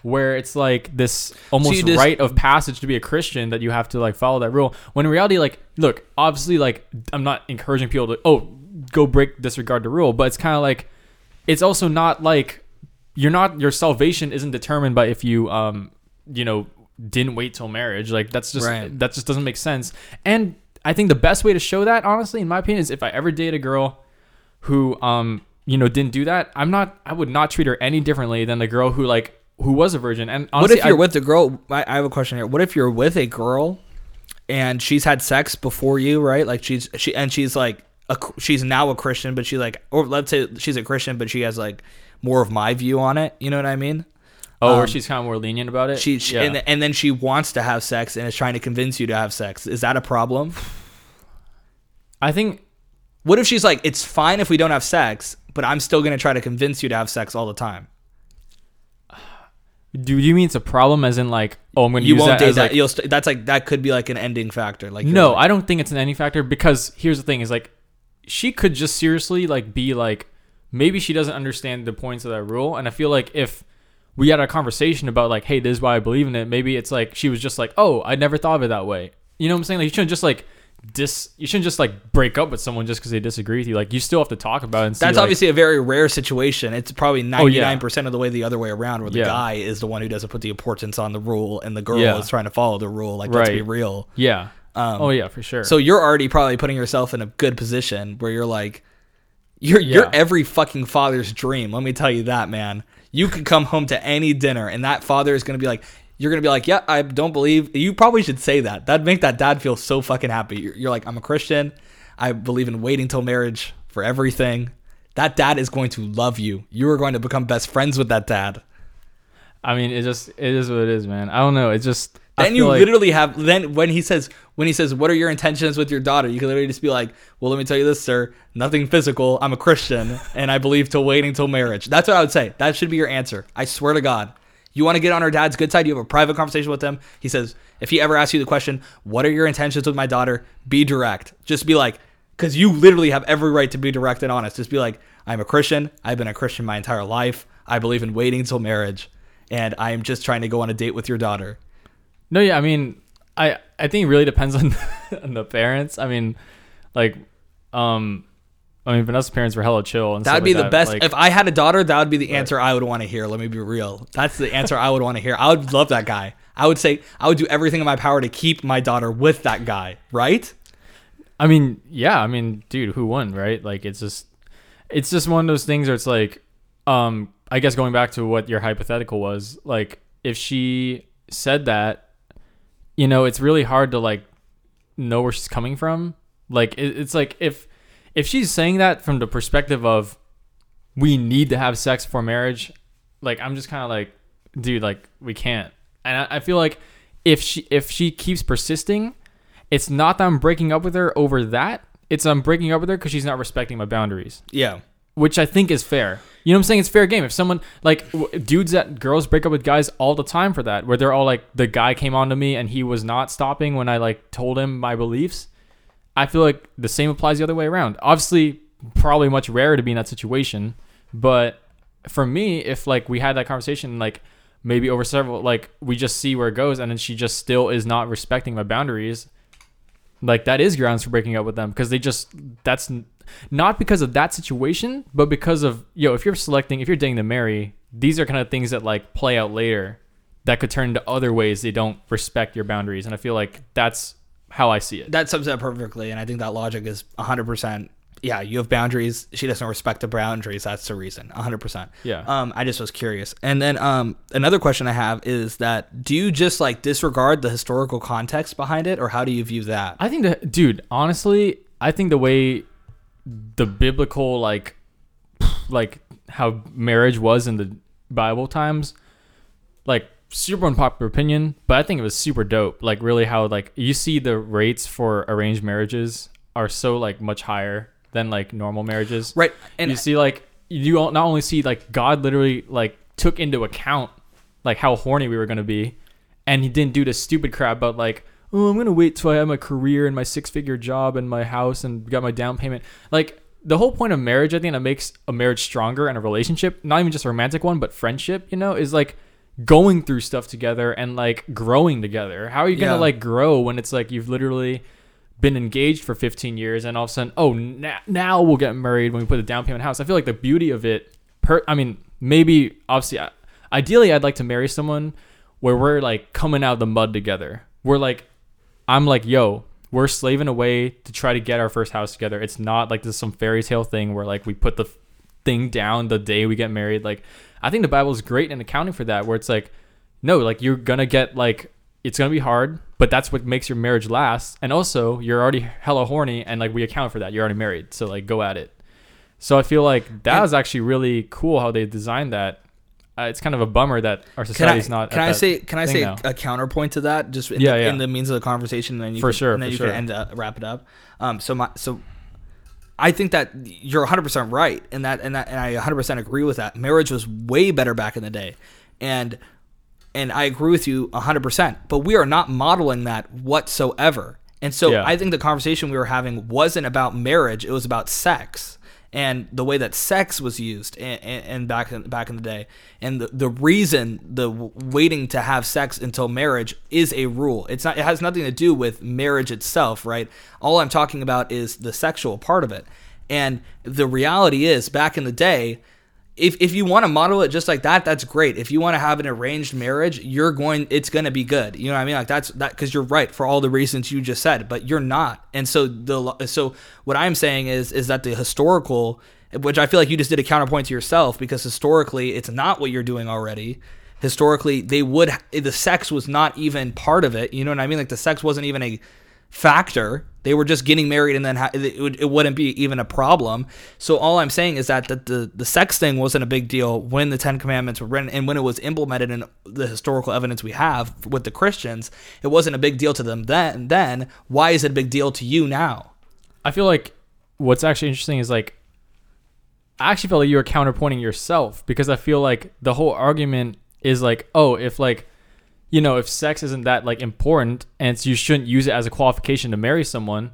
Where it's like this almost you just- rite of passage to be a Christian that you have to like follow that rule. When in reality, like, look, obviously, like, I'm not encouraging people to oh go break disregard the rule, but it's kind of like it's also not like you're not your salvation isn't determined by if you um you know didn't wait till marriage. Like that's just Right. that just doesn't make sense. And I think the best way to show that, honestly, in my opinion, is if I ever date a girl who um you know didn't do that, I'm not I would not treat her any differently than the girl who like who was a virgin. And what if you're I- with a girl I, I have a question here what if you're with a girl and she's had sex before you right like she's she and she's like a, she's now a christian but she like or let's say she's a christian but she has like more of my view on it you know what i mean? Oh, um, or she's kind of more lenient about it. she, she yeah. and, and then she wants to have sex and is trying to convince you to have sex. Is that a problem? I think what if she's like it's fine if we don't have sex but i'm still going to try to convince you to have sex all the time. Do you mean it's a problem as in like oh I'm to you use won't that date that. like you'll st- that's like that could be like an ending factor. Like No, like- I don't think it's an ending factor because here's the thing: is like she could just seriously like be like maybe she doesn't understand the points of that rule, and I feel like if we had a conversation about like, hey, this is why I believe in it, maybe it's like she was just like, oh, I never thought of it that way. You know what I'm saying? Like you shouldn't just like dis, you shouldn't just like break up with someone just because they disagree with you. Like you still have to talk about it. And see, That's like- obviously a very rare situation. It's probably Oh, yeah. 99% of the way the other way around, where the Yeah. guy is the one who doesn't put the importance on the rule and the girl Yeah. is trying to follow the rule. Like, let's be real. yeah. Um, oh yeah, for sure. So you're already probably putting yourself in a good position where you're like, you're you're every fucking father's dream. Let me tell you that, man. You could come home to any dinner, and that father is gonna be like, you're gonna be like, yeah, I don't believe. You probably should say that. That'd make that dad feel so fucking happy. You're, you're like, I'm a Christian. I believe in waiting till marriage for everything. That dad is going to love you. You are going to become best friends with that dad. I mean, it just it is what it is, man. I don't know. It just Then you like- literally have then when he says when he says what are your intentions with your daughter, you can literally just be like, well, let me tell you this, sir, nothing physical. I'm a Christian and I believe till waiting till marriage. That's what I would say. That should be your answer. I swear to God, You want to get on her dad's good side, you have a private conversation with him. He says, if he ever asks you the question, what are your intentions with my daughter? Be direct. Just be like, because you literally have every right to be direct and honest. Just be like, I'm a Christian. I've been a Christian my entire life. I believe in waiting until marriage, and I am just trying to go on a date with your daughter. No, yeah, I mean, I I think it really depends on, on the parents. I mean, like, um, I mean, Vanessa's parents were hella chill, and That'd be like the that. best. Like, if I had a daughter, that would be the answer I would want to hear. Let me be real. That's the answer I would want to hear. I would love that guy. I would say I would do everything in my power to keep my daughter with that guy. Right? I mean, yeah, I mean, dude, who won, right? Like, it's just, it's just one of those things where it's like, um, I guess going back to what your hypothetical was, like, if she said that, you know, it's really hard to like know where she's coming from. Like, it, it's like if if she's saying that from the perspective of we need to have sex for marriage, like, I'm just kind of like, dude, like, we can't. And I, I feel like if she if she keeps persisting it's not that I'm breaking up with her over that. It's I'm breaking up with her because she's not respecting my boundaries, Yeah. Which I think is fair. You know what I'm saying? It's fair game. If someone like w- dudes that girls break up with guys all the time for that, where they're all like, the guy came on to me and he was not stopping when I like told him my beliefs. I feel like the same applies the other way around. Obviously, probably much rarer to be in that situation, but for me, if like we had that conversation, like maybe over several, like we just see where it goes, and then she just still is not respecting my boundaries like that is grounds for breaking up with them because they just that's not because of that situation but because of yo if you're selecting if you're dating to marry these are kind of things that like play out later that could turn into other ways they don't respect your boundaries and i feel like that's how i see it That sums it up perfectly, and I think that logic is 100%. Yeah, you have boundaries. She doesn't respect the boundaries. That's the reason. 100%. Yeah. Um, I just was curious. And then um, another question I have is that do you just like disregard the historical context behind it, or how do you view that? I think that, dude, honestly, I think the way the biblical, like, like how marriage was in the Bible times, like, super unpopular opinion, but I think it was super dope. Like, really, how, like, you see the rates for arranged marriages are so, like, much higher than, like, normal marriages. Right. And you see, like, you all- not only see, like, God literally, like, took into account, like, how horny we were going to be, and he didn't do this stupid crap about, like, oh, I'm going to wait till I have my career and my six figure job and my house and got my down payment. Like, the whole point of marriage, I think that makes a marriage stronger and a relationship, not even just a romantic one, but friendship, you know, is like going through stuff together and like growing together. How are you going to Yeah. like grow when it's like you've literally been engaged for 15 years and all of a sudden, oh, now, now we'll get married when we put a down payment house. I feel like the beauty of it, per, I mean, maybe obviously, I- ideally, I'd like to marry someone where we're like coming out of the mud together. We're like, I'm like, yo, we're slaving away to try to get our first house together. It's not like this is some fairy tale thing where like we put the thing down the day we get married. Like, I think the Bible is great in accounting for that, where it's like, no, like you're gonna get like it's gonna be hard, but that's what makes your marriage last. And also, you're already hella horny, and like we account for that. You're already married, so like go at it. So I feel like that was actually really cool how they designed that. Uh, it's kind of a bummer that our Can I, society's not. can I say can I say now. a counterpoint to that just in, Yeah, the, yeah. in the means of the conversation and then you For can, sure, and then you sure. can end up, wrap it up um so my so I think that you're 100% right and that and that and I 100% agree with that marriage was way better back in the day and and I agree with you 100% but we are not modeling that whatsoever and so Yeah. I think the conversation we were having wasn't about marriage it was about sex and the way that sex was used and, and back in back in the day. And the, the reason the waiting to have sex until marriage is a rule. It's not it has nothing to do with marriage itself right? All i'm talking about is the sexual part of it. And the reality is back in the day if, if you want to model it just like that, that's great. If you want to have an arranged marriage, you're going, it's going to be good. You know what I mean? Like that's that because you're right for all the reasons you just said, but you're not. And so the so what I'm saying is is that the historical, which I feel like you just did a counterpoint to yourself because historically it's not what you're doing already. Historically, they would the sex was not even part of it. You know what I mean? Like the sex wasn't even a factor. They were just getting married, and then ha- it, would, it wouldn't be even a problem. So all I'm saying is that the, the the sex thing wasn't a big deal when the Ten Commandments were written, and when it was implemented in the historical evidence we have with the Christians, it wasn't a big deal to them then. Then why is it a big deal to you now? I feel like what's actually interesting is like I actually felt like you were counterpointing yourself because I feel like the whole argument is like, oh, if like, you know, if sex isn't that like important and you shouldn't use it as a qualification to marry someone,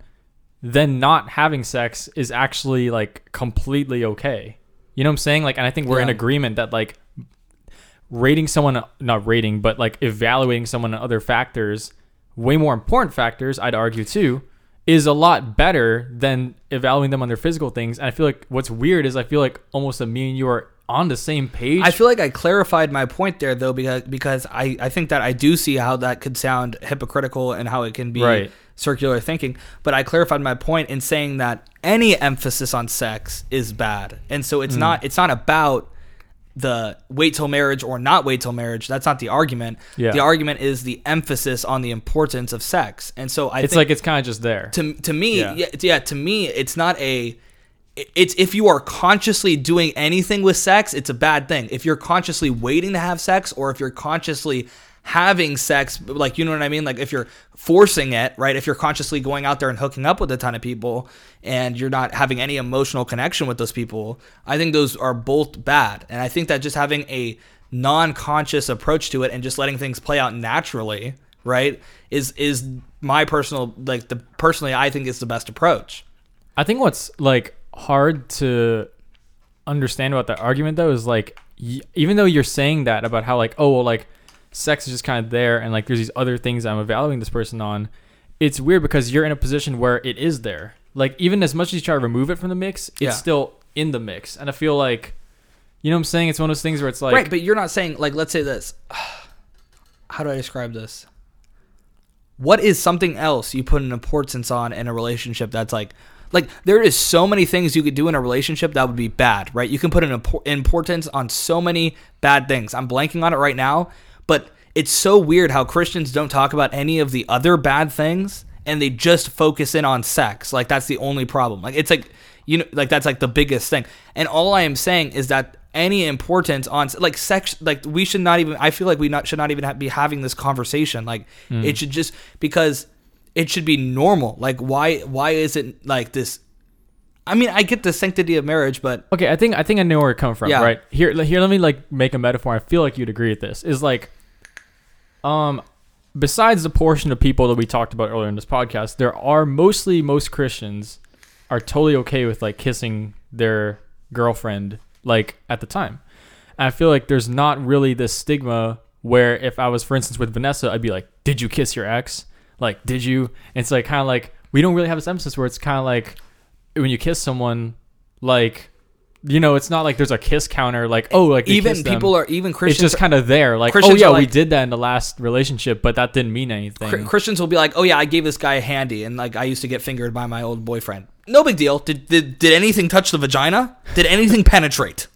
then not having sex is actually like completely okay. You know what I'm saying? Like, and I think we're in agreement that like rating someone, not rating, but like evaluating someone on other factors, way more important factors, I'd argue too, is a lot better than evaluating them on their physical things. And I feel like what's weird is I feel like almost that me and you are on the same page. I feel like I clarified my point there though because because I, I think that I do see how that could sound hypocritical and how it can be Right. circular thinking. But I clarified my point in saying that any emphasis on sex is bad. And so Mm. it's not it's not about the wait till marriage or not wait till marriage. That's not the argument. Yeah. The argument is the emphasis on the importance of sex. And so I it's think like it's kind of just there. to to me Yeah. yeah. yeah to me it's not a it's if you are consciously doing anything with sex it's a bad thing. If you're consciously waiting to have sex or if you're consciously having sex like you know what i mean? Like if you're forcing it right? If you're consciously going out there and hooking up with a ton of people and you're not having any emotional connection with those people i think those are both bad. And i think that just having a non-conscious approach to it and just letting things play out naturally right is is my personal like the personally i think is the best approach. I think what's like hard to understand about that argument though is like y- even though you're saying that about how like oh well like sex is just kind of there and like there's these other things I'm evaluating this person on, it's weird because you're in a position where it is there. Like even as much as you try to remove it from the mix, it's Yeah. still in the mix. And I feel like you know what I'm saying? It's one of those things where it's like right but you're not saying like let's say this how do i describe this what is something else you put an importance on in a relationship that's like like there is so many things you could do in a relationship that would be bad right? You can put an impor- importance on so many bad things. I'm blanking on it right now but it's so weird how christians don't talk about any of the other bad things and they just focus in on sex. Like that's the only problem. Like it's like you know like that's like the biggest thing. And all i am saying is that any importance on like sex like we should not even i feel like we not should not even ha- be having this conversation. Like hmm. it should just because it should be normal like why why is it like this i mean i get the sanctity of marriage but Okay, I think I think I know where it come from. Yeah. Right here, here. Let me like make a metaphor. I feel like you'd agree with this. Is like, um, besides the portion of people that we talked about earlier in this podcast, there are mostly most Christians are totally okay with like kissing their girlfriend like at the time. And I feel like there's not really this stigma where if I was, for instance, with Vanessa, I'd be like, "Did you kiss your ex? Like, did you?" And it's like kind of like we don't really have this emphasis where it's kind of like when you kiss someone, like you know, it's not like there's a kiss counter, like oh, like even people are even Christians. It's just kind of there, like Christians oh yeah, are we did that in the last relationship, but that didn't mean anything. Christians will be like, "Oh yeah, I gave this guy a handy, and like I used to get fingered by my old boyfriend. No big deal. Did did, did anything touch the vagina? Did anything penetrate?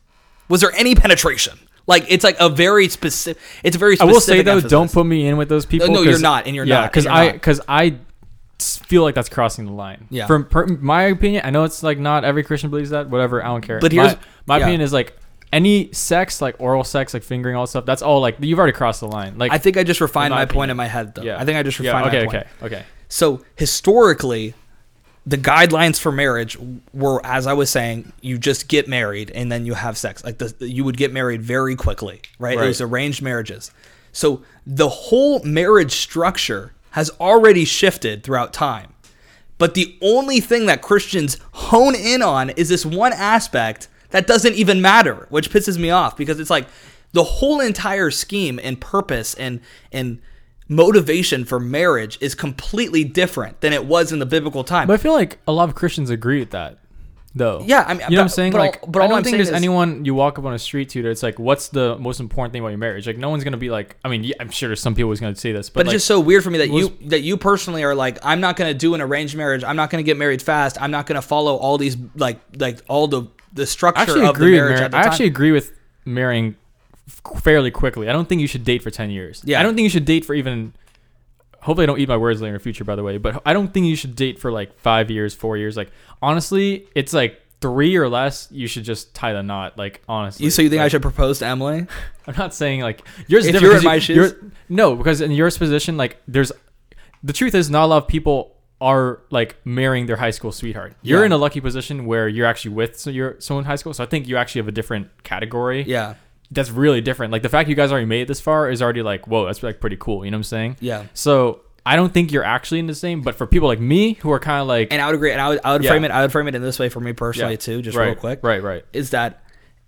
Was there any penetration? Like it's like a very specific. It's a very. Specific. I will say though, emphasis. don't put me in with those people. no, you're not, and you're yeah, not, because I because I feel like that's crossing the line. Yeah. From per, my opinion, I know it's like not every Christian believes that. Whatever, I don't care. But here's- my, my yeah. opinion is like any sex, like oral sex, like fingering, all stuff. That's all like you've already crossed the line. Like I think I just refined my my, point in my head, though. yeah, I think I just refined. yeah. Okay, okay, okay. So historically, the guidelines for marriage were, as I was saying, you just get married and then you have sex. Like the, you would get married very quickly, right? It was arranged marriages. So the whole marriage structure has already shifted throughout time. But the only thing that Christians hone in on is this one aspect that doesn't even matter, which pisses me off because it's like the whole entire scheme and purpose and and motivation for marriage is completely different than it was in the biblical time. But I feel like a lot of Christians agree with that, though. Yeah, I mean, you know what I'm saying? but all- like, but I don't I'm think there's is- anyone you walk up on a street to that's like, what's the most important thing about your marriage? Like, no one's gonna be like, I mean, yeah, I'm sure there's some people who's gonna say this, but, but like, it's just so weird for me that was- you that you personally are like, I'm not going to do an arranged marriage. I'm not going to get married fast. I'm not going to follow all these like like all the the structure of the marriage the I actually agree with marrying fairly quickly. I don't think you should date for 10 years. Yeah. I don't think you should date for even. Hopefully, I don't eat my words later in the future, by the way. But I don't think you should date for like five years, four years. Like honestly, it's like three or less. You should just tie the knot. Like honestly. You- so you think I should propose to Emily? I'm not saying like yours. is If different you're in my you- shoes? no, because in your position, like there's the truth is not a lot of people are like marrying their high school sweetheart. You're Yeah. in a lucky position where you're actually with so you're someone in high school. So I think you actually have a different category Yeah. That's really different. Like the fact you guys already made it this far is already like, whoa, that's like pretty cool. You know what I'm saying? Yeah. So I don't think you're actually in the same, but for people like me who are kind of like And I would agree. And I would, I would Yeah. frame it. I would frame it in this way for me personally Yeah. too, just right, real quick. Right, right. Is that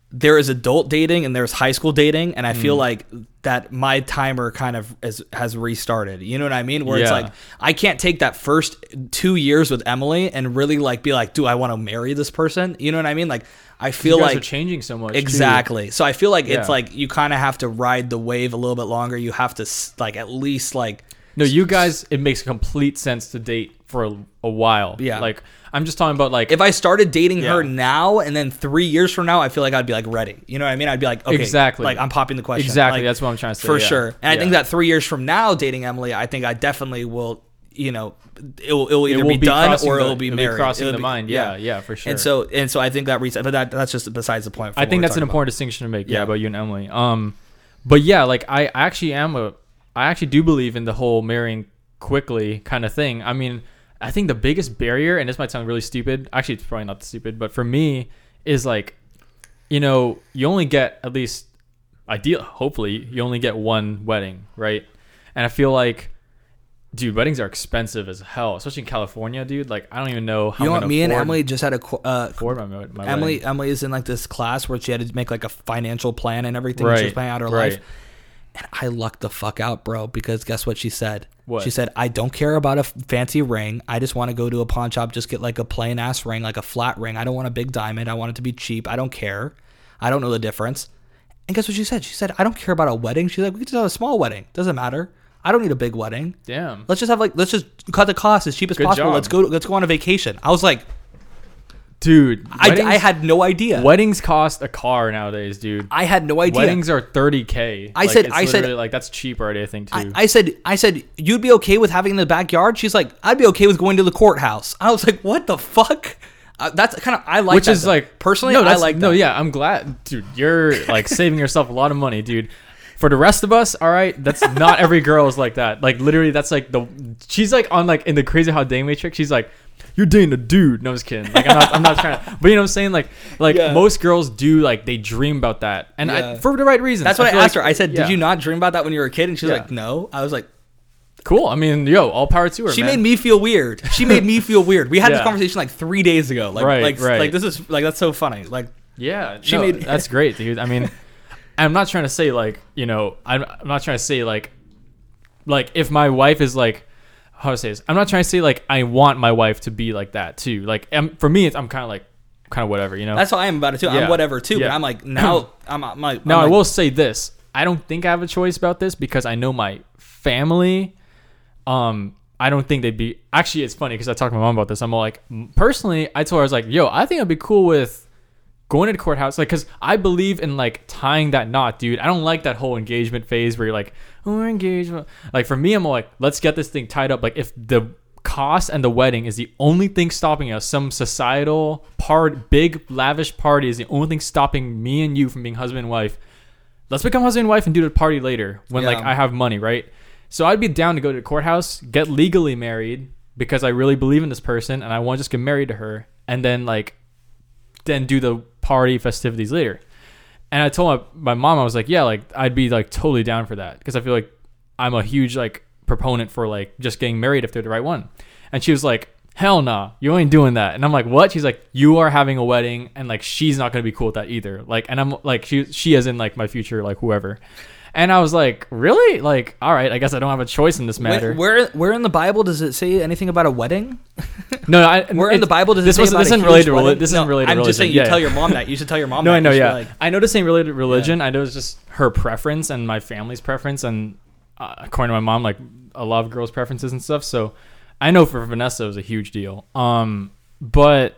there is adult dating and there's high school dating, and I feel Mm. like that my timer kind of is, has restarted. You know what I mean? Where it's like I can't take that first two years with Emily and really like be like, do I want to marry this person? You know what I mean? Like I feel like are changing so much. too. Exactly. So I feel like Yeah. it's like you kind of have to ride the wave a little bit longer. You have to like at least like No, you guys, it makes complete sense to date for a, a while. Yeah. Like I'm just talking about like if I started dating her now and then three years from now, I feel like I'd be like ready. You know what I mean? I'd be like, okay, Exactly. Like I'm popping the question. Exactly, Like, that's what I'm trying to say, For yeah. sure. And I think that three years from now, dating Emily, I think I definitely will. You know, it will, it will either will be, be done or it will be it'll be married. crossing It'll the be- mind. Yeah, yeah, for sure. And so and so I think that reset, but that that's just besides the point. I think that's an about. important distinction to make. Yeah. Yeah. about you and Emily. Um, but yeah, like I I actually am a, I actually do believe in the whole marrying quickly kind of thing. I mean, I think the biggest barrier, and this might sound really stupid. Actually, it's probably not stupid, but for me, is like, you know, you only get at least ideal. Hopefully, you only get one wedding, right? And I feel like. Dude, weddings are expensive as hell, especially in California, dude. Like, I don't even know how You know what? Me and Emily just had a uh, afford my, my Emily wedding. Emily is in like this class where she had to make like a financial plan and everything. and She was Right, planning out her right. life. And I lucked the fuck out, bro, because guess what she said? What? She said, I don't care about a f- fancy ring. I just want to go to a pawn shop, just get like a plain ass ring, like a flat ring. I don't want a big diamond. I want it to be cheap. I don't care. I don't know the difference. And guess what she said? She said, I don't care about a wedding. She's like, we can just have a small wedding. Doesn't matter. I don't need a big wedding. Damn. Let's just have like let's just cut the cost as cheap as Good possible. job. Let's go let's go on a vacation. I was like, Dude, I, weddings- I had no idea. Weddings cost a car nowadays, dude. I had no idea. Weddings are 30k. I Like, said- it's I said- like that's cheap already. I think too. I, I said, I said, you'd be okay with having it in the backyard. She's like, I'd be okay with going to the courthouse. I was like, what the fuck? Uh, that's kind of I like Which that, is though. like personally, No, I that's, like no. that. Yeah, I'm glad, dude. You're like saving yourself a lot of money, dude. For the rest of us, all right, that's not every girl is like that. Like literally, that's like the she's like on like in the crazy how day matrix. She's like, you're dating a dude. No, I'm just kidding. Like I'm not, I'm not trying to. But you know what I'm saying? Like, like Yeah. most girls do. Like they dream about that, and I, for the right reason. That's what I, feel asked like- her. I said, yeah. did you not dream about that when you were a kid? And she's Yeah. like, no. I was like, Cool. I mean, yo, all power to her. she man. made me feel weird. She made me feel weird. We had this conversation like three days ago. Like, Right, like, right. like this is like that's so funny. Like, Yeah, She no, made- that's great, dude. I mean, I'm not trying to say like you know, I'm, I'm not trying to say like, like if my wife is like, how to say this? I'm not trying to say like I want my wife to be like that too. Like, um, for me, it's, I'm kind of like, kind of whatever, you know. that's how I am about it too. Yeah. I'm whatever too. But I'm like now. I'm, I'm like now I'm I will say this: I don't think I have a choice about this because I know my family. Um, I don't think they'd be. Actually, it's funny because I talked to my mom about this. I'm all like, personally, I told her I was like, "Yo, I think I'd be cool with going to the courthouse, like, because I believe in like tying that knot, dude. I don't like that whole engagement phase where you're like, oh, we're engaged. Like for me, I'm like, let's get this thing tied up. Like if the cost and the wedding is the only thing stopping us, some societal part, big lavish party is the only thing stopping me and you from being husband and wife. Let's become husband and wife and do the party later when like I have money, right? So I'd be down to go to the courthouse, get legally married because I really believe in this person and I want to just get married to her, and then like then do the party festivities later. And I told my, my mom, I was like, yeah, like I'd be like totally down for that because I feel like I'm a huge like proponent for like just getting married if they're the right one. And she was like, hell nah, you ain't doing that. And I'm like, what? She's like, you are having a wedding, and like she's not gonna be cool with that either. Like, and I'm like, she she is in like my future like whoever. And I was like, really? Like, all right, I guess I don't have a choice in this matter. Where, where where in the Bible does it say anything about a wedding? no, no, I, Where in it- the Bible does it this say was about this a isn't related to reli- wedding? this No, isn't related. to I'm just saying religion. you tell Yeah. your mom that. You should tell your mom No, that. I know. Yeah, like, I know this ain't related to religion. I know it's just her preference and my family's preference, and uh, according to my mom, like a lot of girls' preferences and stuff. So I know for Vanessa it was a huge deal. Um, but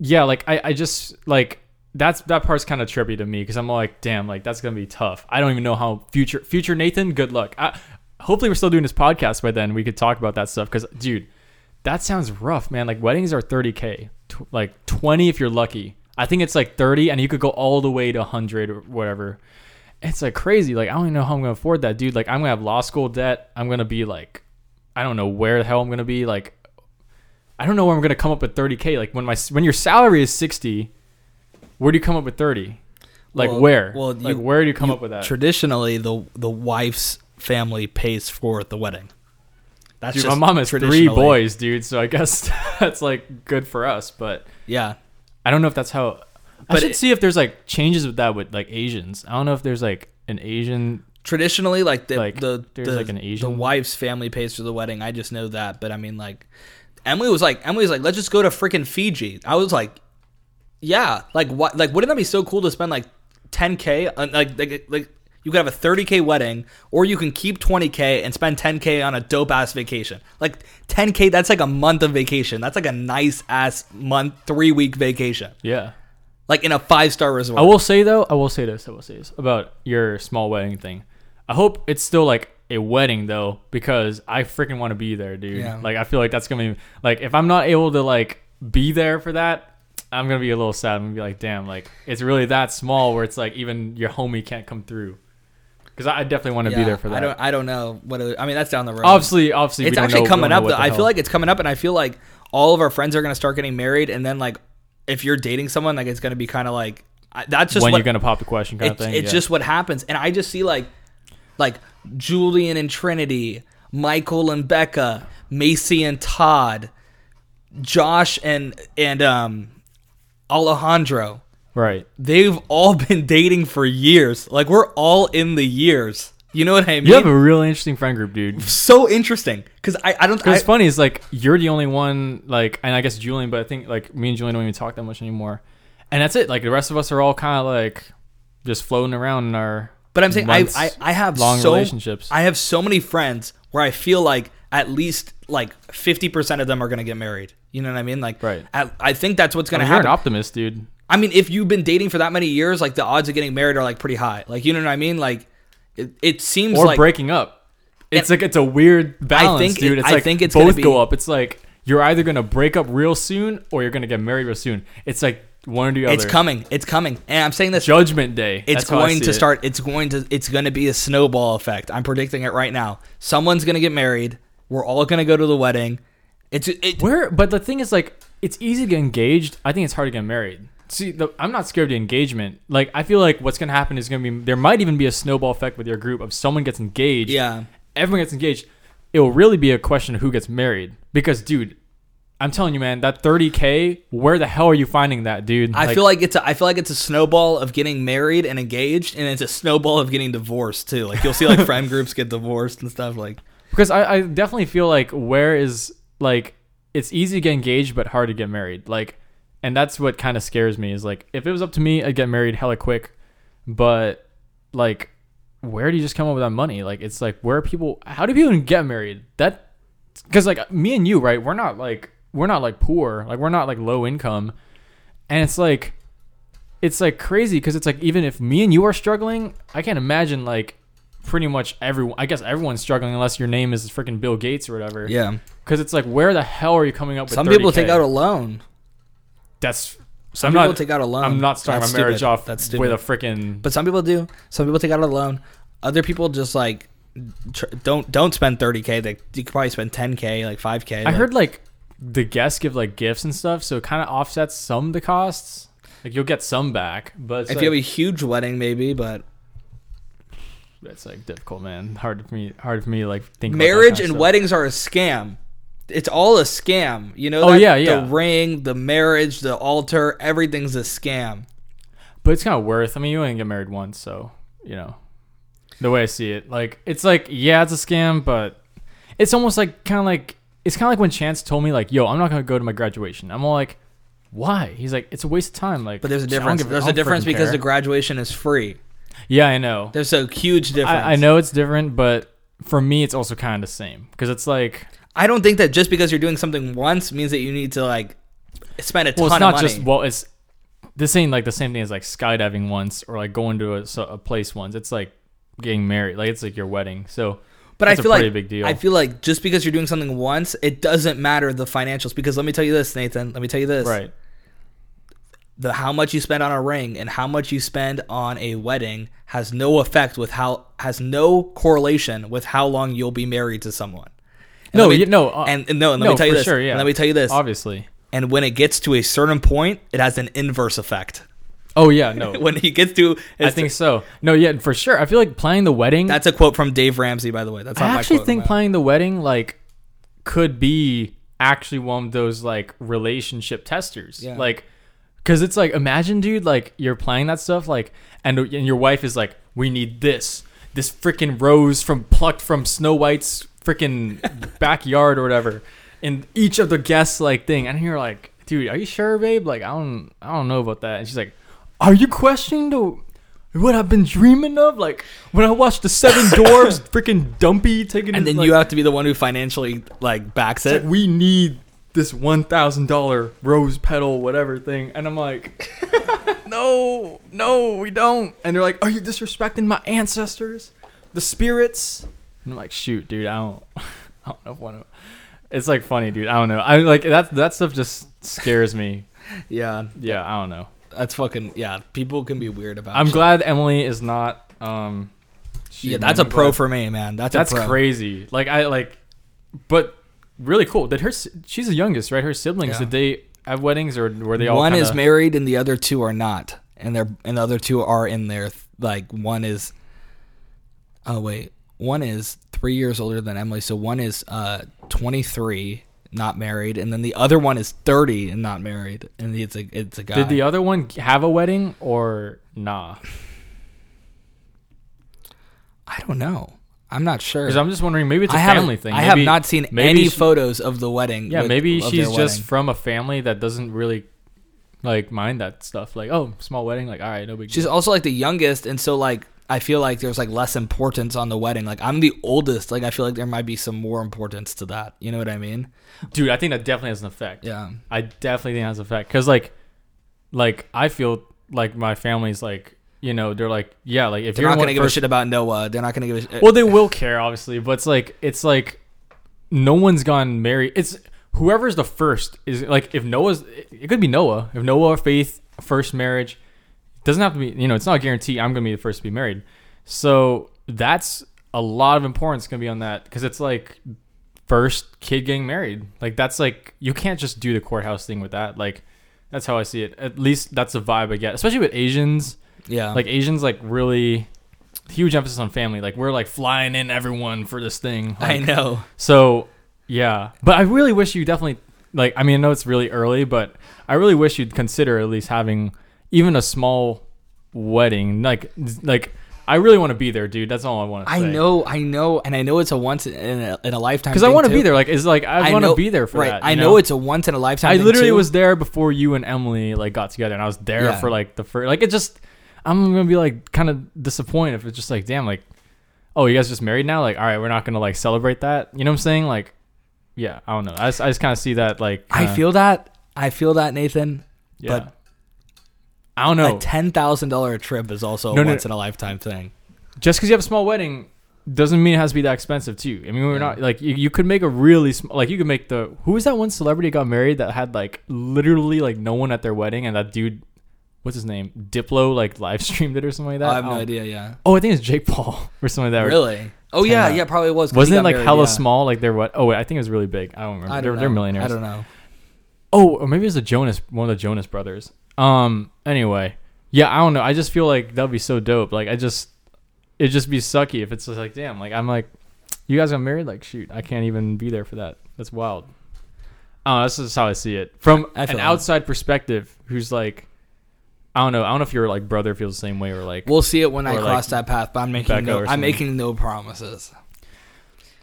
yeah, like I, I just like that's that part's kind of trippy to me because I'm like, damn, like that's gonna be tough. I don't even know how future future Nathan. Good luck. I, hopefully, we're still doing this podcast by then. We could talk about that stuff because, dude, that sounds rough, man. Like weddings are 30k, tw- like 20 if you're lucky. I think it's like 30, and you could go all the way to 100 or whatever. It's like crazy. Like I don't even know how I'm gonna afford that, dude. Like I'm gonna have law school debt. I'm gonna be like, I don't know where the hell I'm gonna be. Like, I don't know where I'm gonna come up with 30k. Like when my when your salary is 60, where do you come up with 30? Like Well- where? well, like you- where do you come you- up with that? Traditionally, the the wife's family pays for the wedding. That's Dude, my mom has three boys, dude. So I guess that's like good for us. But Yeah, I don't know if that's how. I should it- see if there's like changes with that with like Asians. I don't know if there's like an Asian. traditionally, like the Like, the there's, the, like, an the wife's family pays for the wedding. I just know that, but I mean, like Emily was like Emily was like, let's just go to freaking Fiji. I was like, yeah, like what? Like wouldn't that be so cool to spend like 10k on like like like. You could have a 30k wedding, or you can keep 20k and spend 10k on a dope ass vacation. Like 10k, that's like a month of vacation. That's like a nice ass month, three week vacation. Yeah. Like in a five star resort. I will say though, I will say this. I will say this about your small wedding thing. I hope it's still like a wedding though, because I freaking want to be there, dude. Yeah. Like I feel like that's gonna be like if I'm not able to like be there for that, I'm gonna be a little sad. I'm gonna be like, damn, like it's really that small where it's like even your homie can't come through. Because I definitely want to be there for that. I don't. I don't know what. It, I mean, that's down the road. obviously, obviously, we it's actually know- coming up. Though. I feel like it's coming up, and I feel like all of our friends are gonna start getting married, and then like if you're dating someone, like it's gonna be kind of like I- that's just when what, you're gonna pop the question kind of thing. it's yeah. just what happens, and I just see like like Julian and Trinity, Michael and Becca, Macy and Todd, Josh and and um Alejandro. right. They've all been dating for years. Like we're all in the years. You know what I mean? You have a really interesting friend group, dude. so interesting because I, I don't Because I, it's funny, it's like you're the only one, like, and I guess Julian, but I think like me and Julian don't even talk that much anymore, and that's it. Like the rest of us are all kind of like just floating around in our. but I'm saying I, I I have long so relationships. I have so many friends where I feel like at least like 50% of them are going to get married. You know what I mean? Like Right. I, I think that's what's I going mean, to you're an happen. optimist, dude. I mean, if you've been dating for that many years, like the odds of getting married are like pretty high. Like you know what I mean? Like it, it seems like Or like breaking up. It's like it's a weird balance, think dude. it- It's I like think it's gonna both go up. It's like you're either gonna break up real soon or you're gonna get married real soon. It's like one or the other. it's coming. It's coming. And I'm saying this Judgment Day. it's That's going to it. start it's going to it's going to be a snowball effect i'm predicting it right now someone's going to get married we're all going to go to the wedding it's it, Where, but the thing is, like, it's easy to get engaged. I think it's hard to get married. See, the, I'm not scared of the engagement. Like, I feel like what's gonna happen is gonna be there might even be a snowball effect with your group of someone gets engaged. yeah everyone gets engaged. It will really be a question of who gets married because, dude, I'm telling you, man, that 30k. Where the hell are you finding that, dude? i feel like it's a, i feel like it's a snowball of getting married and engaged and it's a snowball of getting divorced too like you'll see like friend groups get divorced and stuff like because I, I definitely feel like where is like it's easy to get engaged but hard to get married. Like and that's what kind of scares me is like if it was up to me i'd get married hella quick. But like where do you just come up with that money? Like it's like where people how do people even get married? That because like me and you right we're not like we're not like poor. Like we're not like low income. And it's like it's like crazy because it's like even if me and you are struggling i can't imagine like pretty much everyone i guess everyone's struggling unless your name is freaking bill gates or whatever. Yeah because it's like where the hell are you coming up with some people 30K? take out a loan that's some I'm people not- take out a loan i'm not starting That's my marriage stupid. off that's stupid with a freaking But some people do. Some people take out a loan. Other people just like tr- don't don't spend 30k. They you could probably spend 10k, like 5k. i like- heard like the guests give like gifts and stuff so it kind of offsets some of the costs like you'll get some back but if like, you have a huge wedding, maybe. But it's like difficult man hard for me hard for me like think marriage and weddings are a scam. It's all a scam. You know. Oh, that? yeah, yeah. The ring, the marriage, the altar, everything's a scam. but it's kind of worth. I mean, you only get married once, so you know the way I see it. Like it's like yeah, it's a scam, but it's almost like kind of like it's kind of like when Chance told me like, "Yo, I'm not gonna go to my graduation." I'm all like, "Why?" He's like, "It's a waste of time." Like, But there's a difference. give There's a difference because care. the graduation is free. yeah, I know. There's a huge difference. I, I know it's different, but for me, it's also kind of the same because it's like, I don't think that just because you're doing something once means that you need to like spend a ton well, it's not just well, it's this ain't like the same thing as like skydiving once or like going to a, a place once. It's like getting married, like it's like your wedding. So But I a feel pretty like big deal. I feel like just because you're doing something once, it doesn't matter the financials. Because let me tell you this, Nathan. Let me tell you this. right. The how much you spend on a ring and how much you spend on a wedding has no effect with how has no correlation with how long you'll be married to someone. And No, me- you- no, uh, and, and no, and let no, me tell you this. sure, yeah. let me tell you this. Obviously. And when it gets to a certain point, it has an inverse effect. Oh yeah, no. when he gets to. I think so. No, yeah, for sure. I feel like planning the wedding. that's a quote from Dave Ramsey, by the way. That's not I actually think planning the wedding like could be actually one of those like relationship testers. Yeah. Like, because it's like imagine, dude, like you're planning that stuff, like, and, and your wife is like, we need this, this freaking rose from plucked from Snow White's freaking backyard or whatever, and each of the guests like thing, and you're like, dude, are you sure, babe? Like, I don't, I don't know about that. And she's like, are you questioning the what I've been dreaming of? Like when I watched the Seven Dwarfs, freaking Dumpy taking, And his, then like, you have to be the one who financially like backs it. like, we need this one thousand dollar rose petal whatever thing, and I'm like, no, no, we don't. And they're like, are you disrespecting my ancestors, the spirits? And I'm like, shoot, dude, I don't, I don't know if one. of. It's like funny, dude. I don't know. I like that. That stuff just scares me. Yeah, Yeah, I don't know. that's fucking yeah. People can be weird about. I'm shit. glad Emily is not. Um, shoot, Yeah, that's a I'm pro glad- for me, man. That's That's a pro. crazy. Like I like, but really cool. Did her? She's the youngest, right? Her siblings. Yeah. Did they have weddings or were they all? One is kinda- married and the other two are not, and they're and the other two are in their like one is. Oh wait, one is three years older than Emily, so one is uh 23, not married, and then the other one is 30 and not married, and it's a it's a guy. Did the other one have a wedding or nah? I don't know. I'm not sure. Because I'm just wondering. Maybe it's a I family thing. I have not seen any she- photos of the wedding. Yeah, with- maybe she's just wedding. from a family that doesn't really like mind that stuff. Like, oh, small wedding. Like, all right, no big She's deal. also like the youngest, and so like I feel like there's like less importance on the wedding. Like I'm the oldest. Like I feel like there might be some more importance to that. You know what I mean? Dude, I think that definitely has an effect. Yeah. I definitely think it has an effect because like, like I feel like my family's like, you know, they're like, yeah, like if They're you're not gonna give a first- shit about Noah. They're not gonna give a shit. Well, they will care, obviously, but it's like it's like no one's gone married. It's whoever's the first is like if Noah's. It could be Noah. If Noah or Faith first marriage doesn't have to be. You know, it's not a guarantee. I'm gonna be the first to be married. So that's a lot of importance gonna be on that because it's like first kid getting married. Like that's like you can't just do the courthouse thing with that. Like that's how I see it. At least that's the vibe I get, especially with Asians yeah. like Asians like really huge emphasis on family. Like we're like flying in everyone for this thing. I know. So yeah, but I really wish you definitely like. I mean, I know it's really early, but I really wish you'd consider at least having even a small wedding. Like like I really want to be there, dude. That's all I want to say. I say. know. I know. And I know it's a once in a, in a lifetime. because I want to be there. Like it's like I, want to be there for right. that. I you know? it's a once in a lifetime. I literally too. was there before you and Emily like got together, and I was there Yeah. for like the first. Like it just, I'm gonna be like kind of disappointed if it's just like, damn, like, oh, you guys just married now? Like, all right, we're not gonna like celebrate that. You know what I'm saying? Like, yeah, I don't know. I just, I just kind of see that like. I kinda- feel that. I feel that, Nathan. yeah. but I don't know. A ten thousand dollar trip is also a No, no, once in a lifetime thing. just because you have a small wedding doesn't mean it has to be that expensive too. I mean, we're Yeah. not like you, you could make a really small like you could make the who was that one celebrity that got married that had like literally like no one at their wedding and that dude what's his name Diplo like live streamed it or something like that. I have no Oh. idea. Yeah. Oh, I think it's Jake Paul or something like that. Really? Oh yeah, Yeah. probably was. Wasn't it like married, hella yeah. small? Like they're what? Oh, wait, I think it was really big. I don't remember. I they're, know. they're millionaires. I don't know. Oh, or maybe it was the Jonas, one of the Jonas brothers. Um. Anyway, yeah, I don't know. I just feel like that'd be so dope. Like I just, it'd just be sucky if it's just like, damn. Like I'm like, you guys got married. Like shoot, I can't even be there for that. That's wild. Oh, this is how I see it from an that. outside perspective. Who's like, I don't know. I don't know if your like brother feels the same way or like We'll see it when I Or, like, cross that path. But I'm making no. I'm making no promises.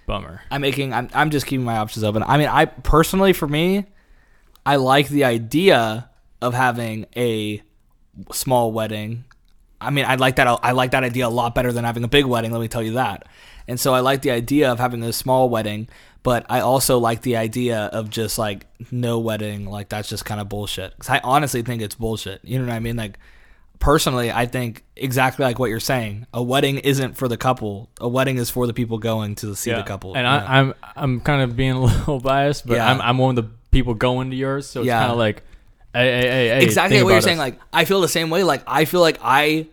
bummer. I'm making. I'm. I'm just keeping my options open. I mean, I personally, for me, I like the idea of having a small wedding. I mean, I like that. I like that idea a lot better than having a big wedding. Let me tell you that. And so I like the idea of having a small wedding, but I also like the idea of just like no wedding. Like that's just kind of bullshit. Because I honestly think it's bullshit. You know what I mean? Like personally, I think exactly like what you're saying. A wedding isn't for the couple. A wedding is for the people going to see the couple. And Yeah. I, I'm I'm kind of being a little biased, but Yeah. I'm I'm one of the people going to yours, so it's Yeah. kind of like, hey, hey, hey, hey exactly what you're about saying. Like I feel the same way. Like I feel like I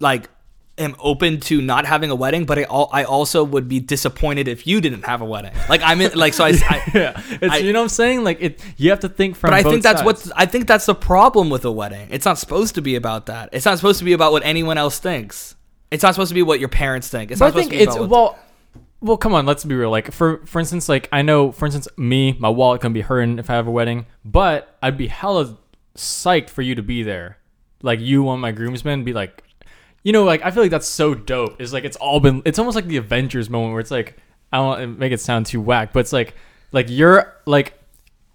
like am open to not having a wedding, but I, al- I also would be disappointed if you didn't have a wedding. Like I'm in, like so I, I yeah, it's, I- you know what I'm saying? Like it, you have to think from. but I think that's sides. what I think that's the problem with a wedding. It's not supposed to be about that. It's not supposed to be about what anyone else thinks. It's not supposed to be what your parents think. It's But I not supposed think to be it's about what- well, well. Come on, let's be real. Like for for instance, like I know, for instance, me, my wallet can be hurting if I have a wedding, but I'd be hella psyched for you to be there. Like you want my groomsmen be like, you know, like I feel like that's so dope. It's like it's all been. It's almost like the Avengers moment where it's like I don't wanna make it sound too whack, but it's like like you're like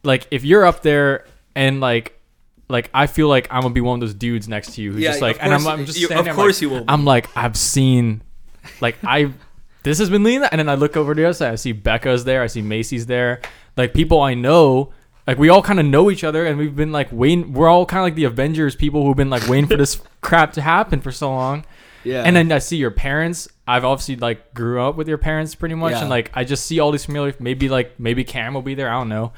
like if you're up there and like. Like I feel like I'm gonna be one of those dudes next to you who's Yeah, just like, and I'm, I'm just you- standing of course like- you will be. I'm like, I've seen, like, I, this has been that, and then I look over to the other side. I see Becca's there. I see Macy's there. Like people I know, like we all kind of know each other, and we've been like waiting. We're all kind of like the Avengers people who've been like waiting for this crap to happen for so long. yeah. And then I see your parents. I've obviously like grew up with your parents pretty much, Yeah. and like I just see all these familiar. Maybe like maybe Cam will be there. I don't know.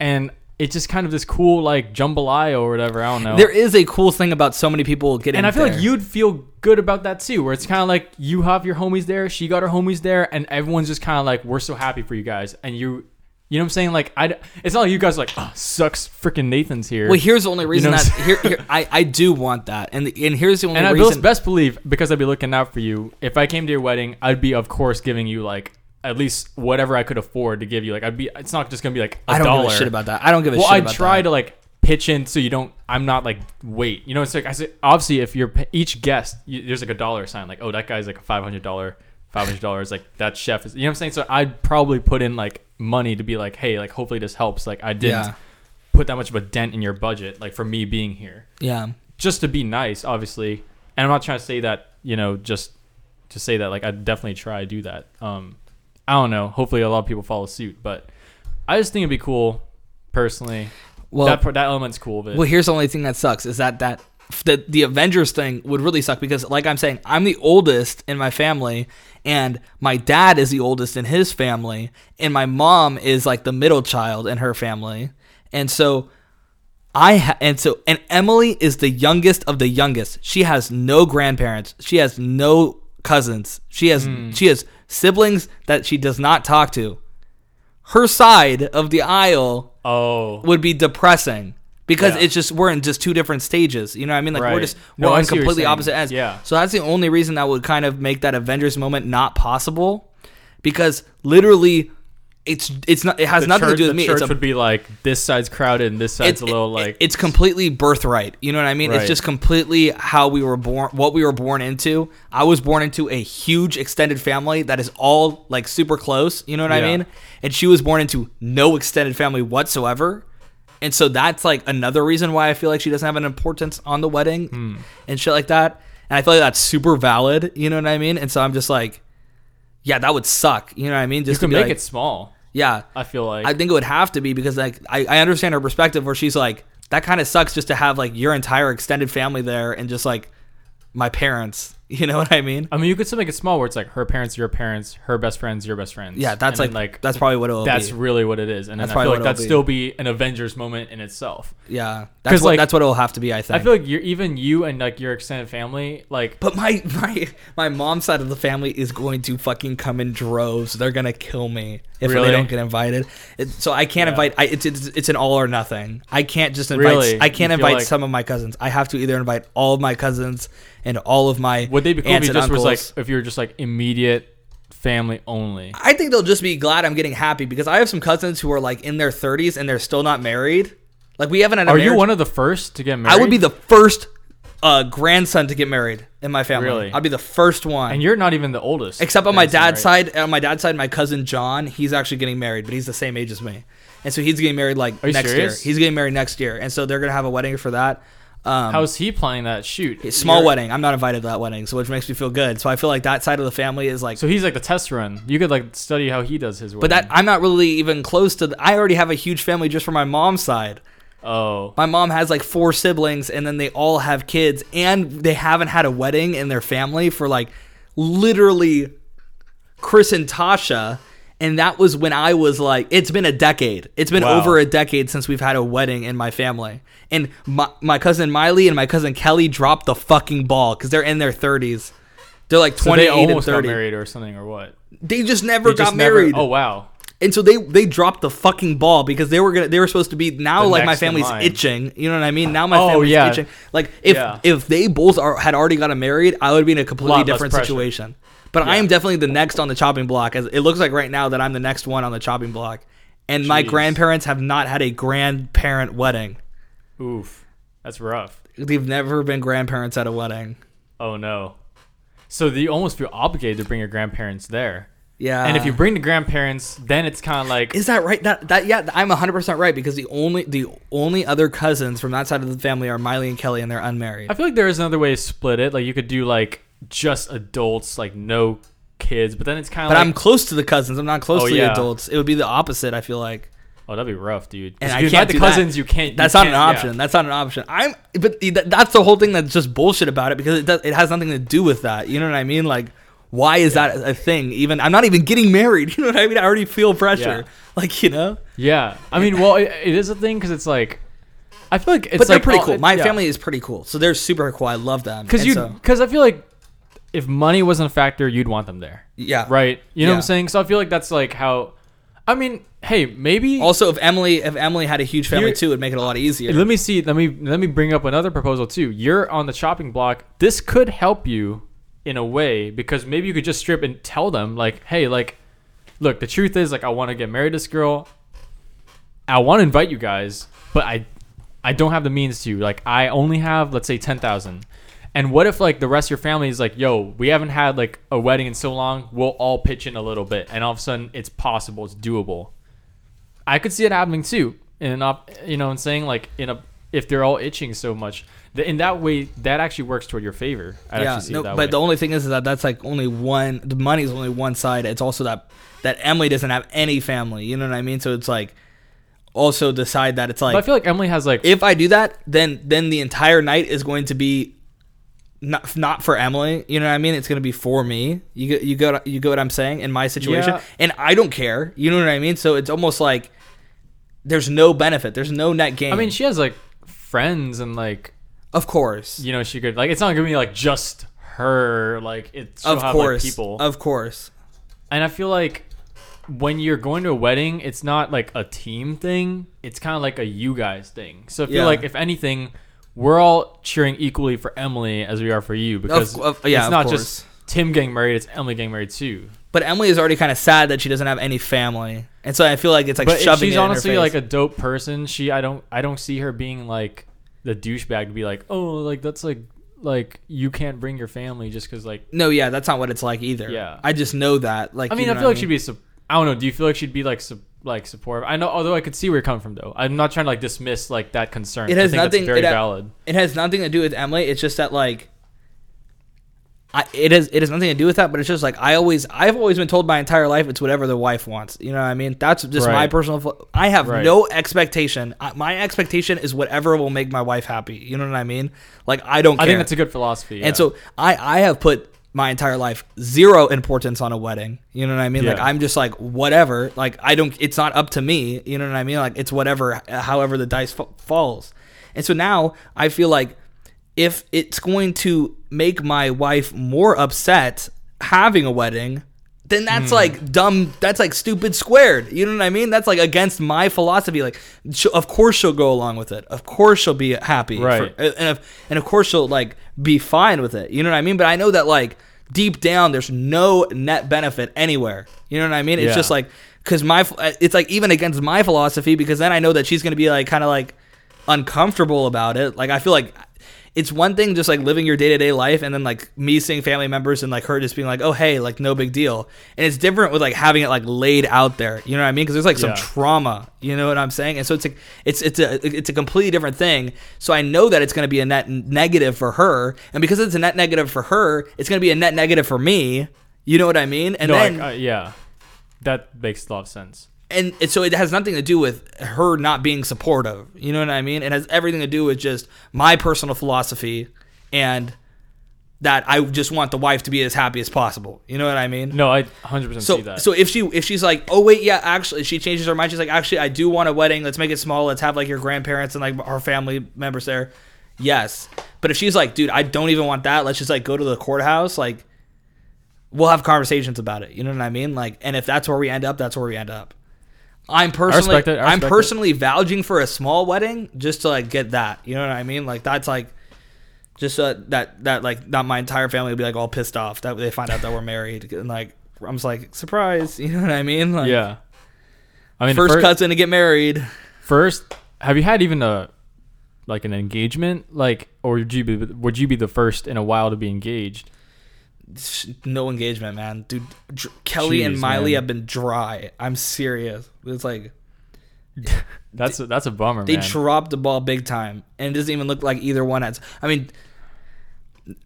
And it's just kind of this cool like jambalaya or whatever. I don't know. there is a cool thing about so many people getting. And I feel there. like you'd feel good about that too, where it's kind of like you have your homies there, she got her homies there, and everyone's just kind of like, we're so happy for you guys, and you, you know what I'm saying? Like, I, it's not like you guys are like, oh, sucks, freaking Nathan's here. Well, here's the only reason know that here, here I, I do want that, and and here's the only reason and I best believe because I'd be looking out for you. If I came to your wedding, I'd be of course giving you like at least whatever I could afford to give you. Like I'd be, it's not just gonna be like a I don't dollar. give a shit about that. I don't give a shit. well, shit I about try that. to like pitch in so you don't. I'm not like wait. You know, it's like I said. Obviously, if you're each guest, you, there's like a dollar sign. Like, oh, that guy's like a five hundred dollar, five hundred dollars. Like that chef is. You know what I'm saying? So I'd probably put in like money to be like, hey, like hopefully this helps. Like I didn't Yeah. put that much of a dent in your budget. Like for me being here, Yeah. just to be nice, obviously. And I'm not trying to say that. You know, just to say that. Like I definitely try to do that. Um, I don't know. Hopefully, a lot of people follow suit, but I just think it'd be cool, personally. Well, that that element's cool it. well, here's the only thing that sucks is that that the the Avengers thing would really suck because, like I'm saying, I'm the oldest in my family, and my dad is the oldest in his family, and my mom is like the middle child in her family, and so. I ha- and so and Emily is the youngest of the youngest. She has no grandparents. She has no cousins. She has hmm. she has siblings that she does not talk to. Her side of the aisle oh, would be depressing because Yeah. it's just we're in just two different stages. You know what I mean? Like we're just we're I on see what you're completely opposite ends. Yeah. So that's the only reason that would kind of make that Avengers moment not possible because literally it's it's not it has the nothing church, to do with the me. church It's a would be like this side's crowded and this side's a little like it's completely birthright. You know what I mean? It's just completely how we were born, what we were born into. I was born into a huge extended family that is all like super close. You know what I mean? And she was born into no extended family whatsoever. And so that's like another reason why I feel like she doesn't have an importance on the wedding Hmm. and shit like that. And I feel like that's super valid. You know what I mean? And so I'm just like, yeah, that would suck. You know what I mean? you Just can to make like- it small. Yeah. I feel like I think it would have to be because like I, I understand her perspective where she's like that kind of sucks just to have like your entire extended family there and just like my parents. You know what I mean? I mean, you could still make it small where it's like her parents, your parents, her best friends, your best friends. Yeah, that's And like, that's probably what it'll that's be. really what it is, and That's I probably feel like that'd be. still be an Avengers moment in itself. Yeah, that's what like- that's what it'll have to be. I think. I feel like you're even you and like your extended family, like but my my my mom's side of the family is going to fucking come in droves. They're gonna kill me if Really? they don't get invited. It, so I can't Yeah. invite. I, it's, it's it's an all or nothing. I can't just invite. Really? I can't invite like- some of my cousins. I have to either invite all of my cousins and all of my would they be cool if you just was like uncles. if you're just like immediate family only? I think they'll just be glad I'm getting happy because I have some cousins who are like in their 30s and they're still not married. Like we haven't had a Are you one of the first to get married? I would be the first uh, grandson to get married in my family. Really? I'd be the first one. and you're not even the oldest. Except on my dad's right? side, on my dad's side, my cousin John, he's actually getting married, but he's the same age as me, and so he's getting married like next serious? year. He's getting married next year, and so they're gonna have a wedding for that. Um, How's he playing that shoot? small You're- wedding. I'm not invited to that wedding, so which makes me feel good. So I feel like that side of the family is like So he's like the test run. You could like study how he does his. Work. But that. I'm not really even close to. The, I already have a huge family just from my mom's side. oh, My mom has like four siblings, and then they all have kids, and they haven't had a wedding in their family for like literally Chris and Tasha. And that was when I was like, it's been a decade. It's been Wow. over a decade since we've had a wedding in my family. And my, my cousin Miley and my cousin Kelly dropped the fucking ball because they're in their 30s. They're like So 28 they and almost got 30. married or something or what? They just never They got just never- married. oh wow. And so they they dropped the fucking ball because they were gonna they were supposed to be now The like my family's itching. You know what I mean? Now my Oh, family's yeah. itching. Like if Yeah. if they both are had already gotten married, I would be in a completely less different situation. But I am definitely the next on the chopping block. As it looks like right now that I'm the next one on the chopping block. And my grandparents have not had a grandparent wedding. Oof. That's rough. They've never been grandparents at a wedding. Oh no. So you almost feel obligated to bring your grandparents there. Yeah. and if you bring the grandparents, then it's kind of like Is that right? That that yeah, I'm 100% right because the only the only other cousins from that side of the family are Miley and Kelly and they're unmarried. I feel like there is another way to split it. Like you could do like just adults, like no kids, but then it's kind of But like I'm close to the cousins. I'm not close Oh, to the yeah. adults. It would be the opposite. I feel like oh that'd be rough, dude. And I you can't invite the do that. cousins. You can't. you that's not an can't- yeah. option. That's not an option. I'm but that's the whole thing that's just bullshit about it because it does it has nothing to do with that. You know what I mean? Like why is that a thing? Even I'm not even getting married. You know what I mean? I already feel pressure. Yeah. Like you know. Yeah, I mean, well, it, it is a thing because it's like, I feel like it's but they're like pretty oh, cool. My yeah. family is pretty cool. So they're super cool. I love them. because you so- because I feel like if money wasn't a factor, you'd want them there, yeah. right? You know what I'm saying? So I feel like that's like how. I mean, hey, maybe. Also, if Emily if Emily had a huge family too, it'd make it a lot easier. let me see. Let me let me bring up another proposal too. You're on the chopping block. This could help you in a way because maybe you could just strip and tell them like, hey, like, look, the truth is like I want to get married to this girl. I want to invite you guys, but I I don't have the means to. Like I only have let's say 10,000. And what if like the rest of your family is like, "Yo, we haven't had like a wedding in so long. We'll all pitch in a little bit." And all of a sudden it's possible, it's doable. I could see it happening too. In op, uh, you know, what I'm saying like in a if they're all itching so much, in that way that actually works toward your favor. I yeah, actually see no, but way. the only thing is, is that that's like only one. The money's only one side. It's also that that Emily doesn't have any family. You know what I mean? So it's like also decide that it's but I feel like Emily has like if I do that, then then the entire night is going to be not not for Emily. You know what I mean? It's going to be for me. You go you go you go what I'm saying in my situation, Yeah. and I don't care. You know what I mean? So it's almost like there's no benefit. There's no net gain. I mean, she has like friends and like of course, you know she could like it's not gonna be like just her like it's of have, course, like, people of course. and I feel like when you're going to a wedding, it's not like a team thing. It's kind of like a you guys thing. So I feel Yeah. like if anything, we're all cheering equally for Emily as we are for you because of- yeah, it's of not just Tim getting married; it's Emily getting married too. But Emily is already kind of sad that she doesn't have any family, and so I feel like it's like but shoving she's it in her honestly like a dope person. She, I don't, I don't see her being like the douchebag to be like, oh, like that's like, like you can't bring your family just because like. no, yeah, that's not what it's like either. Yeah. I just know that. Like, I mean, I feel like she'd be. Sup- I don't know. Do you feel like she'd be like, sup- like supportive? I know, although I could see where you're coming from though. I'm not trying to like dismiss like that concern. It I has nothing- very it ha- valid. It has nothing to do with Emily. It's just that like, I it has it has nothing to do with that. But it's just like I always I've always been told my entire life it's whatever the wife wants. You know what I mean? That's just my personal. I have Right. no expectation. I- My expectation is whatever will make my wife happy. You know what I mean? Like I don't. I think that's a good philosophy. yeah. And so I I have put my entire life zero importance on a wedding. You know what I mean? Like I'm just like whatever. Like I don't. It's not up to me. You know what I mean? Like it's whatever. However the dice fa- falls. And so now I feel like if it's going to make my wife more upset having a wedding. Then that's Hmm. like dumb. That's like stupid squared. You know what I mean? That's like against my philosophy. Like, of course she'll go along with it. Of course she'll be happy. for- Right. and if, and of course she'll like be fine with it. You know what I mean? But I know that like deep down, there's no net benefit anywhere. You know what I mean? It's Yeah. just like because my uh, it's like even against my philosophy because then I know that she's gonna be like kind of like uncomfortable about it. Like I feel like it's one thing just like living your day to day life and then like me seeing family members and like her just being like, oh hey, like no big deal. And it's different with like having it like laid out there. You know what I mean? Because there's like some Yeah. trauma. You know what I'm saying? And so it's like it's it's a it's a completely different thing. So I know that it's going to be a net negative for her, and because it's a net negative for her, it's going to be a net negative for me. You know what I mean? And no, then I, uh, yeah, that makes a lot of sense. And so it has nothing to do with her not being supportive. You know what I mean? It has everything to do with just my personal philosophy and that I just want the wife to be as happy as possible. You know what I mean? No, I 100 percent So see that. so if she if she's like, oh wait, yeah, actually, she changes her mind. She's like, actually, I do want a wedding. Let's make it small. Let's have like your grandparents and like our family members there. Yes, but if she's like, dude, I don't even want that. Let's just like go to the courthouse. Like, we'll have conversations about it. You know what I mean? Like, and if that's where we end up, that's where we end up. I'm personally. I I'm respect it. personally vouching for a small wedding just to like get that. You know what I mean? Like that's like just uh, that that like not my entire family will be like all pissed off that they find out that we're married and like I'm just like surprise. You know what I mean? Like, yeah. I mean, first fir- cousin to get married. First, have you had even a like an engagement? Like, or would you be would you be the first in a while to be engaged? No engagement, man. Dude, Dr- Kelly and Miley man. have been dry. I'm serious. It's like That's a, that's a bummer, they man. dropped the ball big time, and it doesn't even look like either one has. I mean,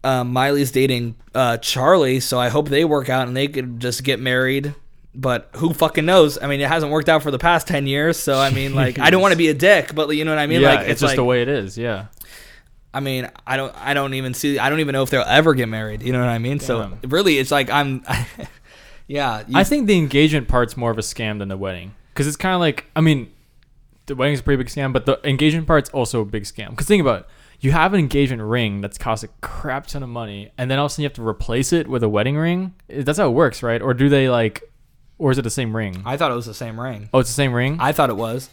uh, Miley's dating uh, Charlie, so I hope they work out and they could just get married. But who fucking knows? I mean, it hasn't worked out for the past ten years, so I mean, like, I don't want to be a dick, but you know what I mean? yeah, like, it's, just like, the way it is. Yeah. I mean, I don't, I don't even see, I don't even know if they'll ever get married. You know what I mean? So really, it's like I'm, yeah. You, I think the engagement part's more of a scam than the wedding because it's kind of like I mean, the wedding's a pretty big scam, but the engagement part's also a big scam. Because think about it, you have an engagement ring that's cost a crap ton of money, and then all of a sudden you have to replace it with a wedding ring. That's how it works, right? Or do they like, or is it the same ring? I thought it was the same ring. Oh, it's the same ring. I thought it was.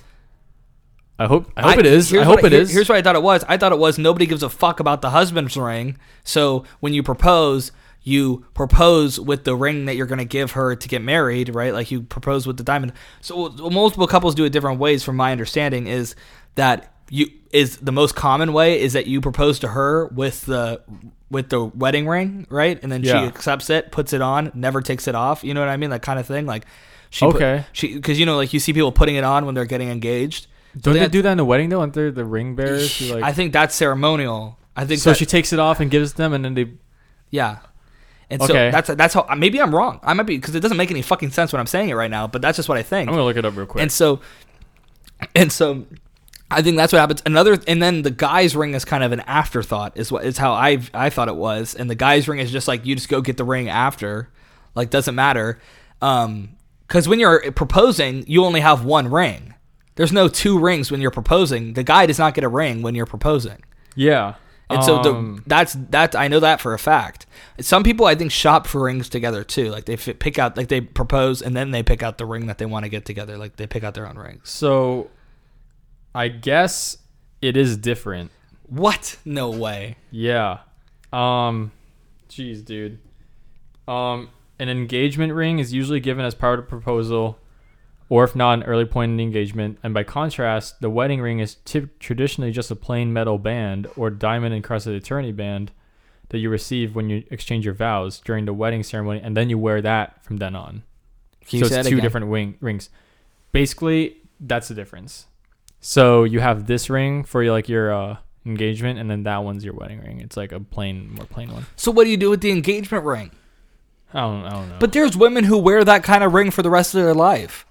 I hope. I hope it is. I hope what it here- is. Here's what I thought it was. I thought it was nobody gives a fuck about the husband's ring. So when you propose, you propose with the ring that you're going to give her to get married, right? Like you propose with the diamond. So multiple couples do it different ways. From my understanding, is that you is the most common way is that you propose to her with the with the wedding ring, right? And then she accepts it, puts it on, never takes it off. You know what I mean? That kind of thing. Like she put- Okay. she because you know like you see people putting it on when they're getting engaged. Don't they do that in the wedding though? Aren't there the ring bearers? Who, like, I think that's ceremonial. I think so that- she takes it off and gives them, and then they. yeah. And Okay. so that's that's how maybe I'm wrong. I might be because it doesn't make any fucking sense when I'm saying it right now. But that's just what I think. I'm gonna look it up real quick. And so, and so, I think that's what happens. Another, and then the guy's ring is kind of an afterthought. Is what is how I I thought it was. And the guy's ring is just like you just go get the ring after, like doesn't matter. Um, because when you're proposing, you only have one ring. There's no two rings when you're proposing. The guy does not get a ring when you're proposing. yeah. And so the, Um, that's that I know that for a fact. Some people I think shop for rings together too. Like they fi- pick out like they propose and then they pick out the ring that they want to get together. Like they pick out their own rings. So, I guess it is different. What? No way. Yeah. Um, jeez, dude. Um, an engagement ring is usually given as part of proposal, or if not, an early point in the engagement. And by contrast, the wedding ring is ty- traditionally just a plain metal band or diamond encrusted eternity band that you receive when you exchange your vows during the wedding ceremony, and then you wear that from then on. Can so it's two again? different wing rings. Basically, that's the difference. So you have this ring for your, like your uh, engagement, and then that one's your wedding ring. It's like a plain, more plain one. So what do you do with the engagement ring? I don't, I don't know. But there's women who wear that kind of ring for the rest of their life.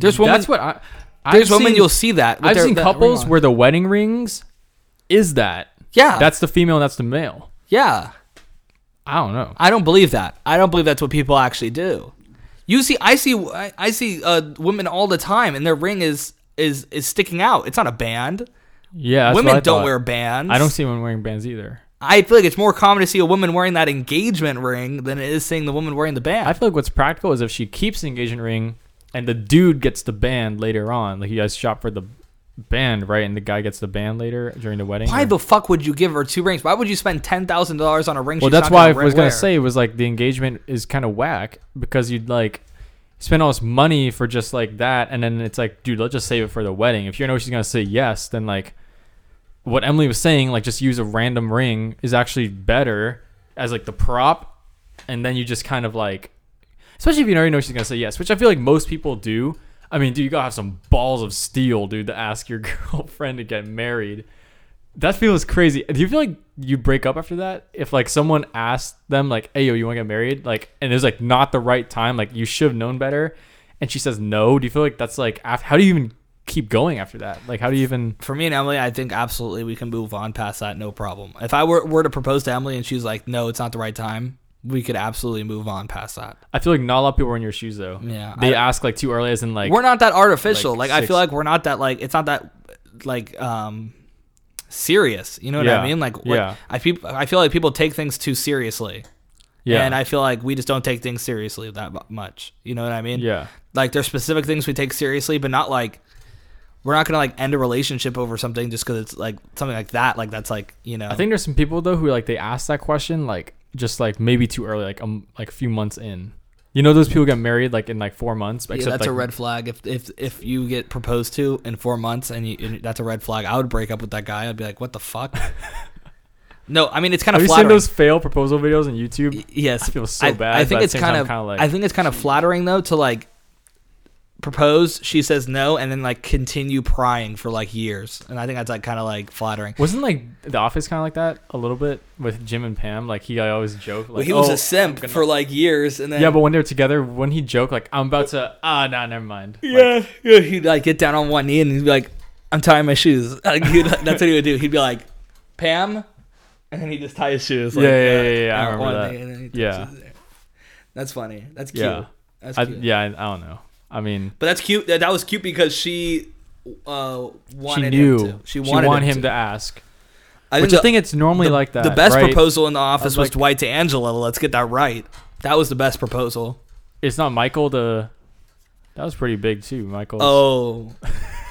There's women. that's what I. there's I've women seen- you'll see that. I've their- seen that couples where the wedding rings is that. yeah, That's the female. And that's the male. yeah. I don't know. I don't believe that. I don't believe that's what people actually do. You see, I see, I, I see uh, women all the time, and their ring is is is sticking out. It's not a band. Yeah, women don't wear bands. I don't see women wearing bands either. I feel like it's more common to see a woman wearing that engagement ring than it is seeing the woman wearing the band. I feel like what's practical is if she keeps the engagement ring and the dude gets the band later on. Like you guys shop for the band, right? And the guy gets the band later during the wedding. Why or- the fuck would you give her two rings? Why would you spend ten thousand dollars on a ring? Well, that's why I was gonna wear? say was like the engagement is kind of whack because you'd like spend all this money for just like that, and then it's like, dude, let's just save it for the wedding. If you know she's gonna say yes, then like what Emily was saying, like just use a random ring is actually better as like the prop, and then you just kind of like, especially if you already know she's gonna say yes, which I feel like most people do. I mean, dude, you gotta have some balls of steel, dude, to ask your girlfriend to get married. That feels crazy. Do you feel like you break up after that? If like someone asked them like, "Hey, yo, you want to get married?" Like, and it was like not the right time. Like you should have known better, and she says no. Do you feel like that's like how do you even keep going after that? Like, how do you even? For me and Emily, I think absolutely we can move on past that, no problem. If I were, were to propose to Emily and she's like, "No, it's not the right time," we could absolutely move on past that. I feel like not a lot of people are in your shoes though. Yeah, they I- ask like too early, as in like we're not that artificial. Like, like I feel like we're not that like it's not that like um serious. You know what Yeah, I mean? Like what, yeah. I peop I feel like people take things too seriously. Yeah. And I feel like we just don't take things seriously that much. You know what I mean? Yeah. Like there's specific things we take seriously, but not like we're not gonna like end a relationship over something just because it's like something like that. Like that's like you know. I think there's some people though who like they ask that question like just like maybe too early, like um like a few months in. You know those people get married like in like four months. yeah, that's a red flag. If if if you get proposed to in four months and, you, and that's a red flag, I would break up with that guy. I'd be like, what the fuck. no, I mean it's kind of. Have of you flattering. seen those fail proposal videos on YouTube? Y- yes, I feel so I, bad. I think it's kind of, kinda like I think it's kind of flattering though to like propose. She says no, and then like continue prying for like years, and I think that's like kind of like flattering. wasn't like The Office kind of like that a little bit with Jim and Pam. Like he I always joke. Like, Well, he was "Oh, a simp gonna-" for like years, and then Yeah, but when they were together, when he joked like I'm about to ah nah never mind. Like, yeah, yeah, he'd like get down on one knee and he'd be like, "I'm tying my shoes." Like, that's what he would do. He'd be like, "Pam," and then he'd just tie his shoes. Like, Yeah, yeah, yeah, yeah, I remember that. knee, and then he'd Yeah. touch his hair. that's funny. That's cute. Yeah. That's I, yeah, I, I don't know. I mean, But that's cute. That, that was cute because she uh, she knew him to. She she wanted wanted him, him to. to ask. I Which think I think it's normally the, like that. the best right? proposal in the office Of, was like- Dwight to Angela. Let's get that right. That was the best proposal. It's not Michael. The that was pretty big too. Michael. Oh,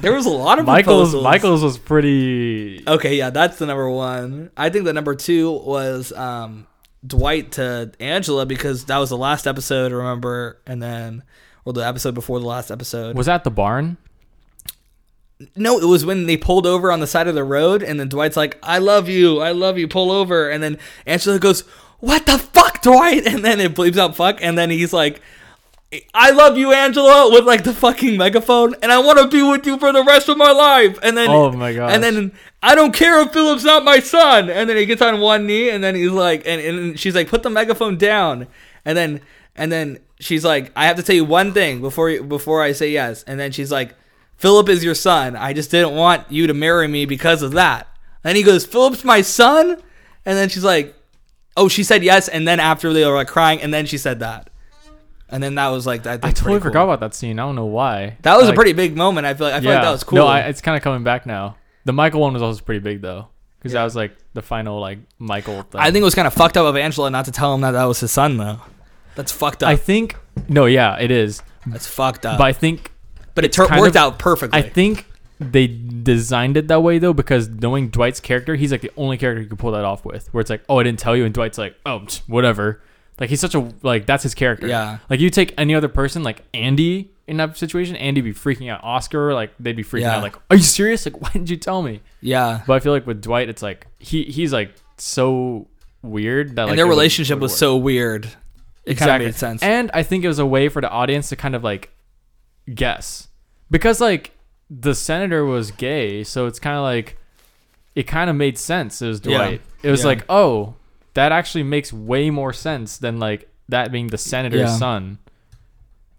there was a lot of Michael's. proposals. Michael's was pretty. Okay, yeah, that's the number one. I think the number two was um, Dwight to Angela because that was the last episode. Remember, and then or the episode before the last episode. Was that the barn? No, it was when they pulled over on the side of the road, and then Dwight's like, "I love you, I love you, pull over," and then Angela goes, "What the fuck, Dwight?" And then it bleeps out "fuck," and then he's like, "I love you, Angela," with like the fucking megaphone, and I want to be with you for the rest of my life. And then, Oh my gosh. and then I don't care if Philip's not my son. And then he gets on one knee, and then he's like, and, and she's like, "Put the megaphone down," and then and then she's like, "I have to tell you one thing before you, before I say yes," and then she's like. Philip is your son. I just didn't want you to marry me because of that. And he goes, Philip's my son? And then she's like, oh, she said yes. And then after they were like crying, and then she said that. And then that was like, I, think I totally cool. forgot about that scene. I don't know why. That was a pretty big moment. I feel like, I feel like that was cool. No, I, it's kind of coming back now. The Michael one was also pretty big though, because that was like the final like Michael thing. I think it was kind of fucked up of Angela not to tell him that that was his son, though. That's fucked up. I think no, yeah, it is. That's fucked up. But I think but it tur- worked of- out perfectly. I think they designed it that way though because knowing Dwight's character, he's like the only character who could pull that off with. Where it's like, oh, I didn't tell you, and Dwight's like, oh, whatever. Like he's such a like that's his character. Yeah. Like you take any other person, like Andy in that situation, Andy be freaking out. Oscar, like they'd be freaking Yeah. out. Like, are you serious? Like, why didn't you tell me? yeah. But I feel like with Dwight, it's like he he's like so weird that like their relationship was work. so weird. It kind of made sense. And I think it was a way for the audience to kind of like guess because like the senator was gay, so it's kind of like it kind of made sense. It was Yeah. Dwight. It was Yeah. like, oh, that actually makes way more sense than like that being the senator's Yeah. son.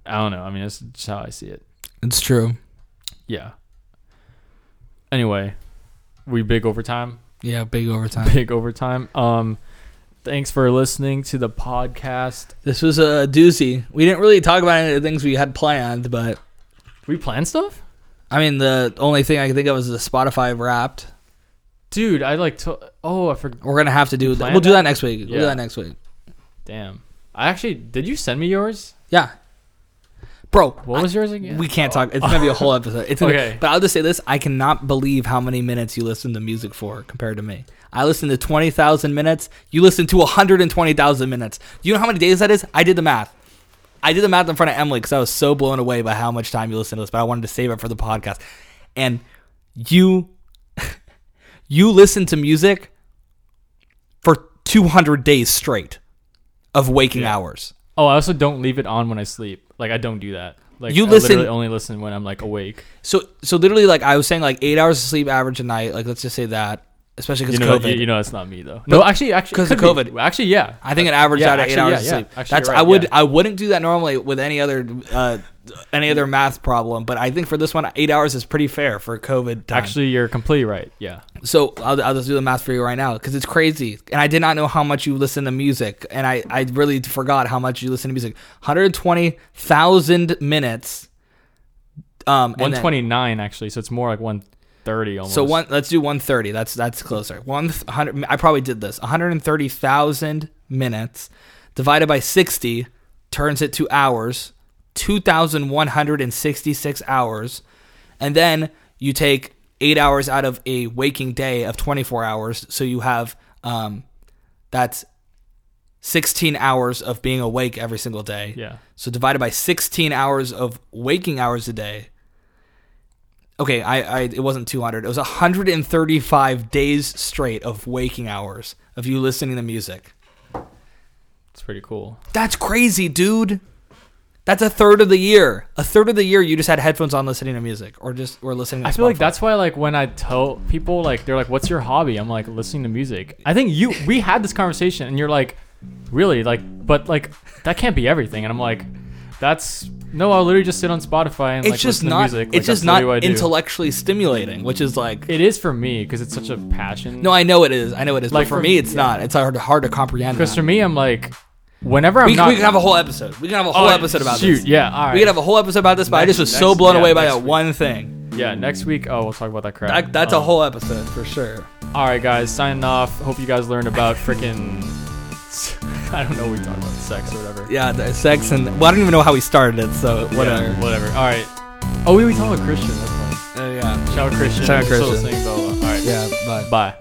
I don't know. I mean, that's just how I see it. it's true. Yeah. Anyway, we big overtime. Yeah, big overtime. Big overtime. Um, thanks for listening to the podcast. This was a doozy. We didn't really talk about any of the things we had planned, but We plan stuff, I mean, the only thing I can think of is the Spotify Wrapped. dude. I like to. Oh, I forgot. We're gonna have to do that. We'll do that? next week. We'll do that next week. Damn. I actually did. You send me yours? Yeah, bro. What was yours again? We can't talk. It's gonna be a whole episode. It's Okay. But I'll just say this: I cannot believe how many minutes you listen to music for compared to me. I listen to twenty thousand minutes. You listen to one hundred and twenty thousand minutes. Do you know how many days that is? I did the math. I did the math in front of Emily because I was so blown away by how much time you listen to this. But I wanted to save it for the podcast. And you, you listen to music for two hundred days straight of waking Yeah. hours. Oh, I also don't leave it on when I sleep. Like I don't do that. Like You I listen- literally only listen when I'm like awake. So so literally like I was saying like eight hours of sleep average a night. Like let's just say that, especially You because know, COVID. you, you know, it's not me though. No, actually, actually, 'cause because of could be. COVID. Actually, yeah. I think it averaged Yeah, out actually, eight hours yeah, of yeah. Actually, That's you're I would. I wouldn't do that normally with any other uh, any other math problem, but I think for this one, eight hours is pretty fair for COVID time. Actually, you're completely right. Yeah. so I'll, I'll just do the math for you right now because it's crazy, and I did not know how much you listen to music, and I I really forgot how much you listen to music. One hundred twenty thousand minutes. Um, and then- 129 actually, so it's more like 130 almost. So one, let's do 130. That's that's closer. One hundred. I probably did this. 130,000 minutes divided by 60 turns it to hours, 2,166 hours. And then you take eight hours out of a waking day of 24 hours. So you have, um, that's 16 hours of being awake every single day. Yeah. So divided by 16 hours of waking hours a day. Okay, I, I it wasn't 200. It was 135 days straight of waking hours of you listening to music. It's pretty cool. That's crazy, dude. That's a third of the year. A third of the year you just had headphones on listening to music or just or listening to I feel like that's why like when I tell people like they're like, "What's your hobby?" I'm like listening to music. I think you we had this conversation and you're like, "Really?" Like, but like that can't be everything. And I'm like, "That's no." I'll literally just sit on Spotify and it's like just listen not to music. it's Like, just not literally what I do. intellectually stimulating, which is like It is for me because it's such a passion. No, I know it is. I know it is. Like but for for- me it's not. It's hard hard to comprehend. because for me, I'm like, whenever I'm we, not, we can have a whole episode. We can have a whole Oh, episode about shoot, this. yeah, all right. We can have a whole episode about this, but I just was so blown yeah, away by that week. one thing. yeah, next week. Oh, we'll talk about that crap. That, that's a Um, whole episode for sure. All right, guys, signing off. Hope you guys learned about freaking. I don't know. We talked about sex or whatever. Yeah, the sex and well, I don't even know how we started it, so whatever. Yeah, whatever. All right. Oh, we we talked about Christian. That's fine. Uh, yeah, Shout out Christian. Shout out Christian. All right. yeah, but. Bye.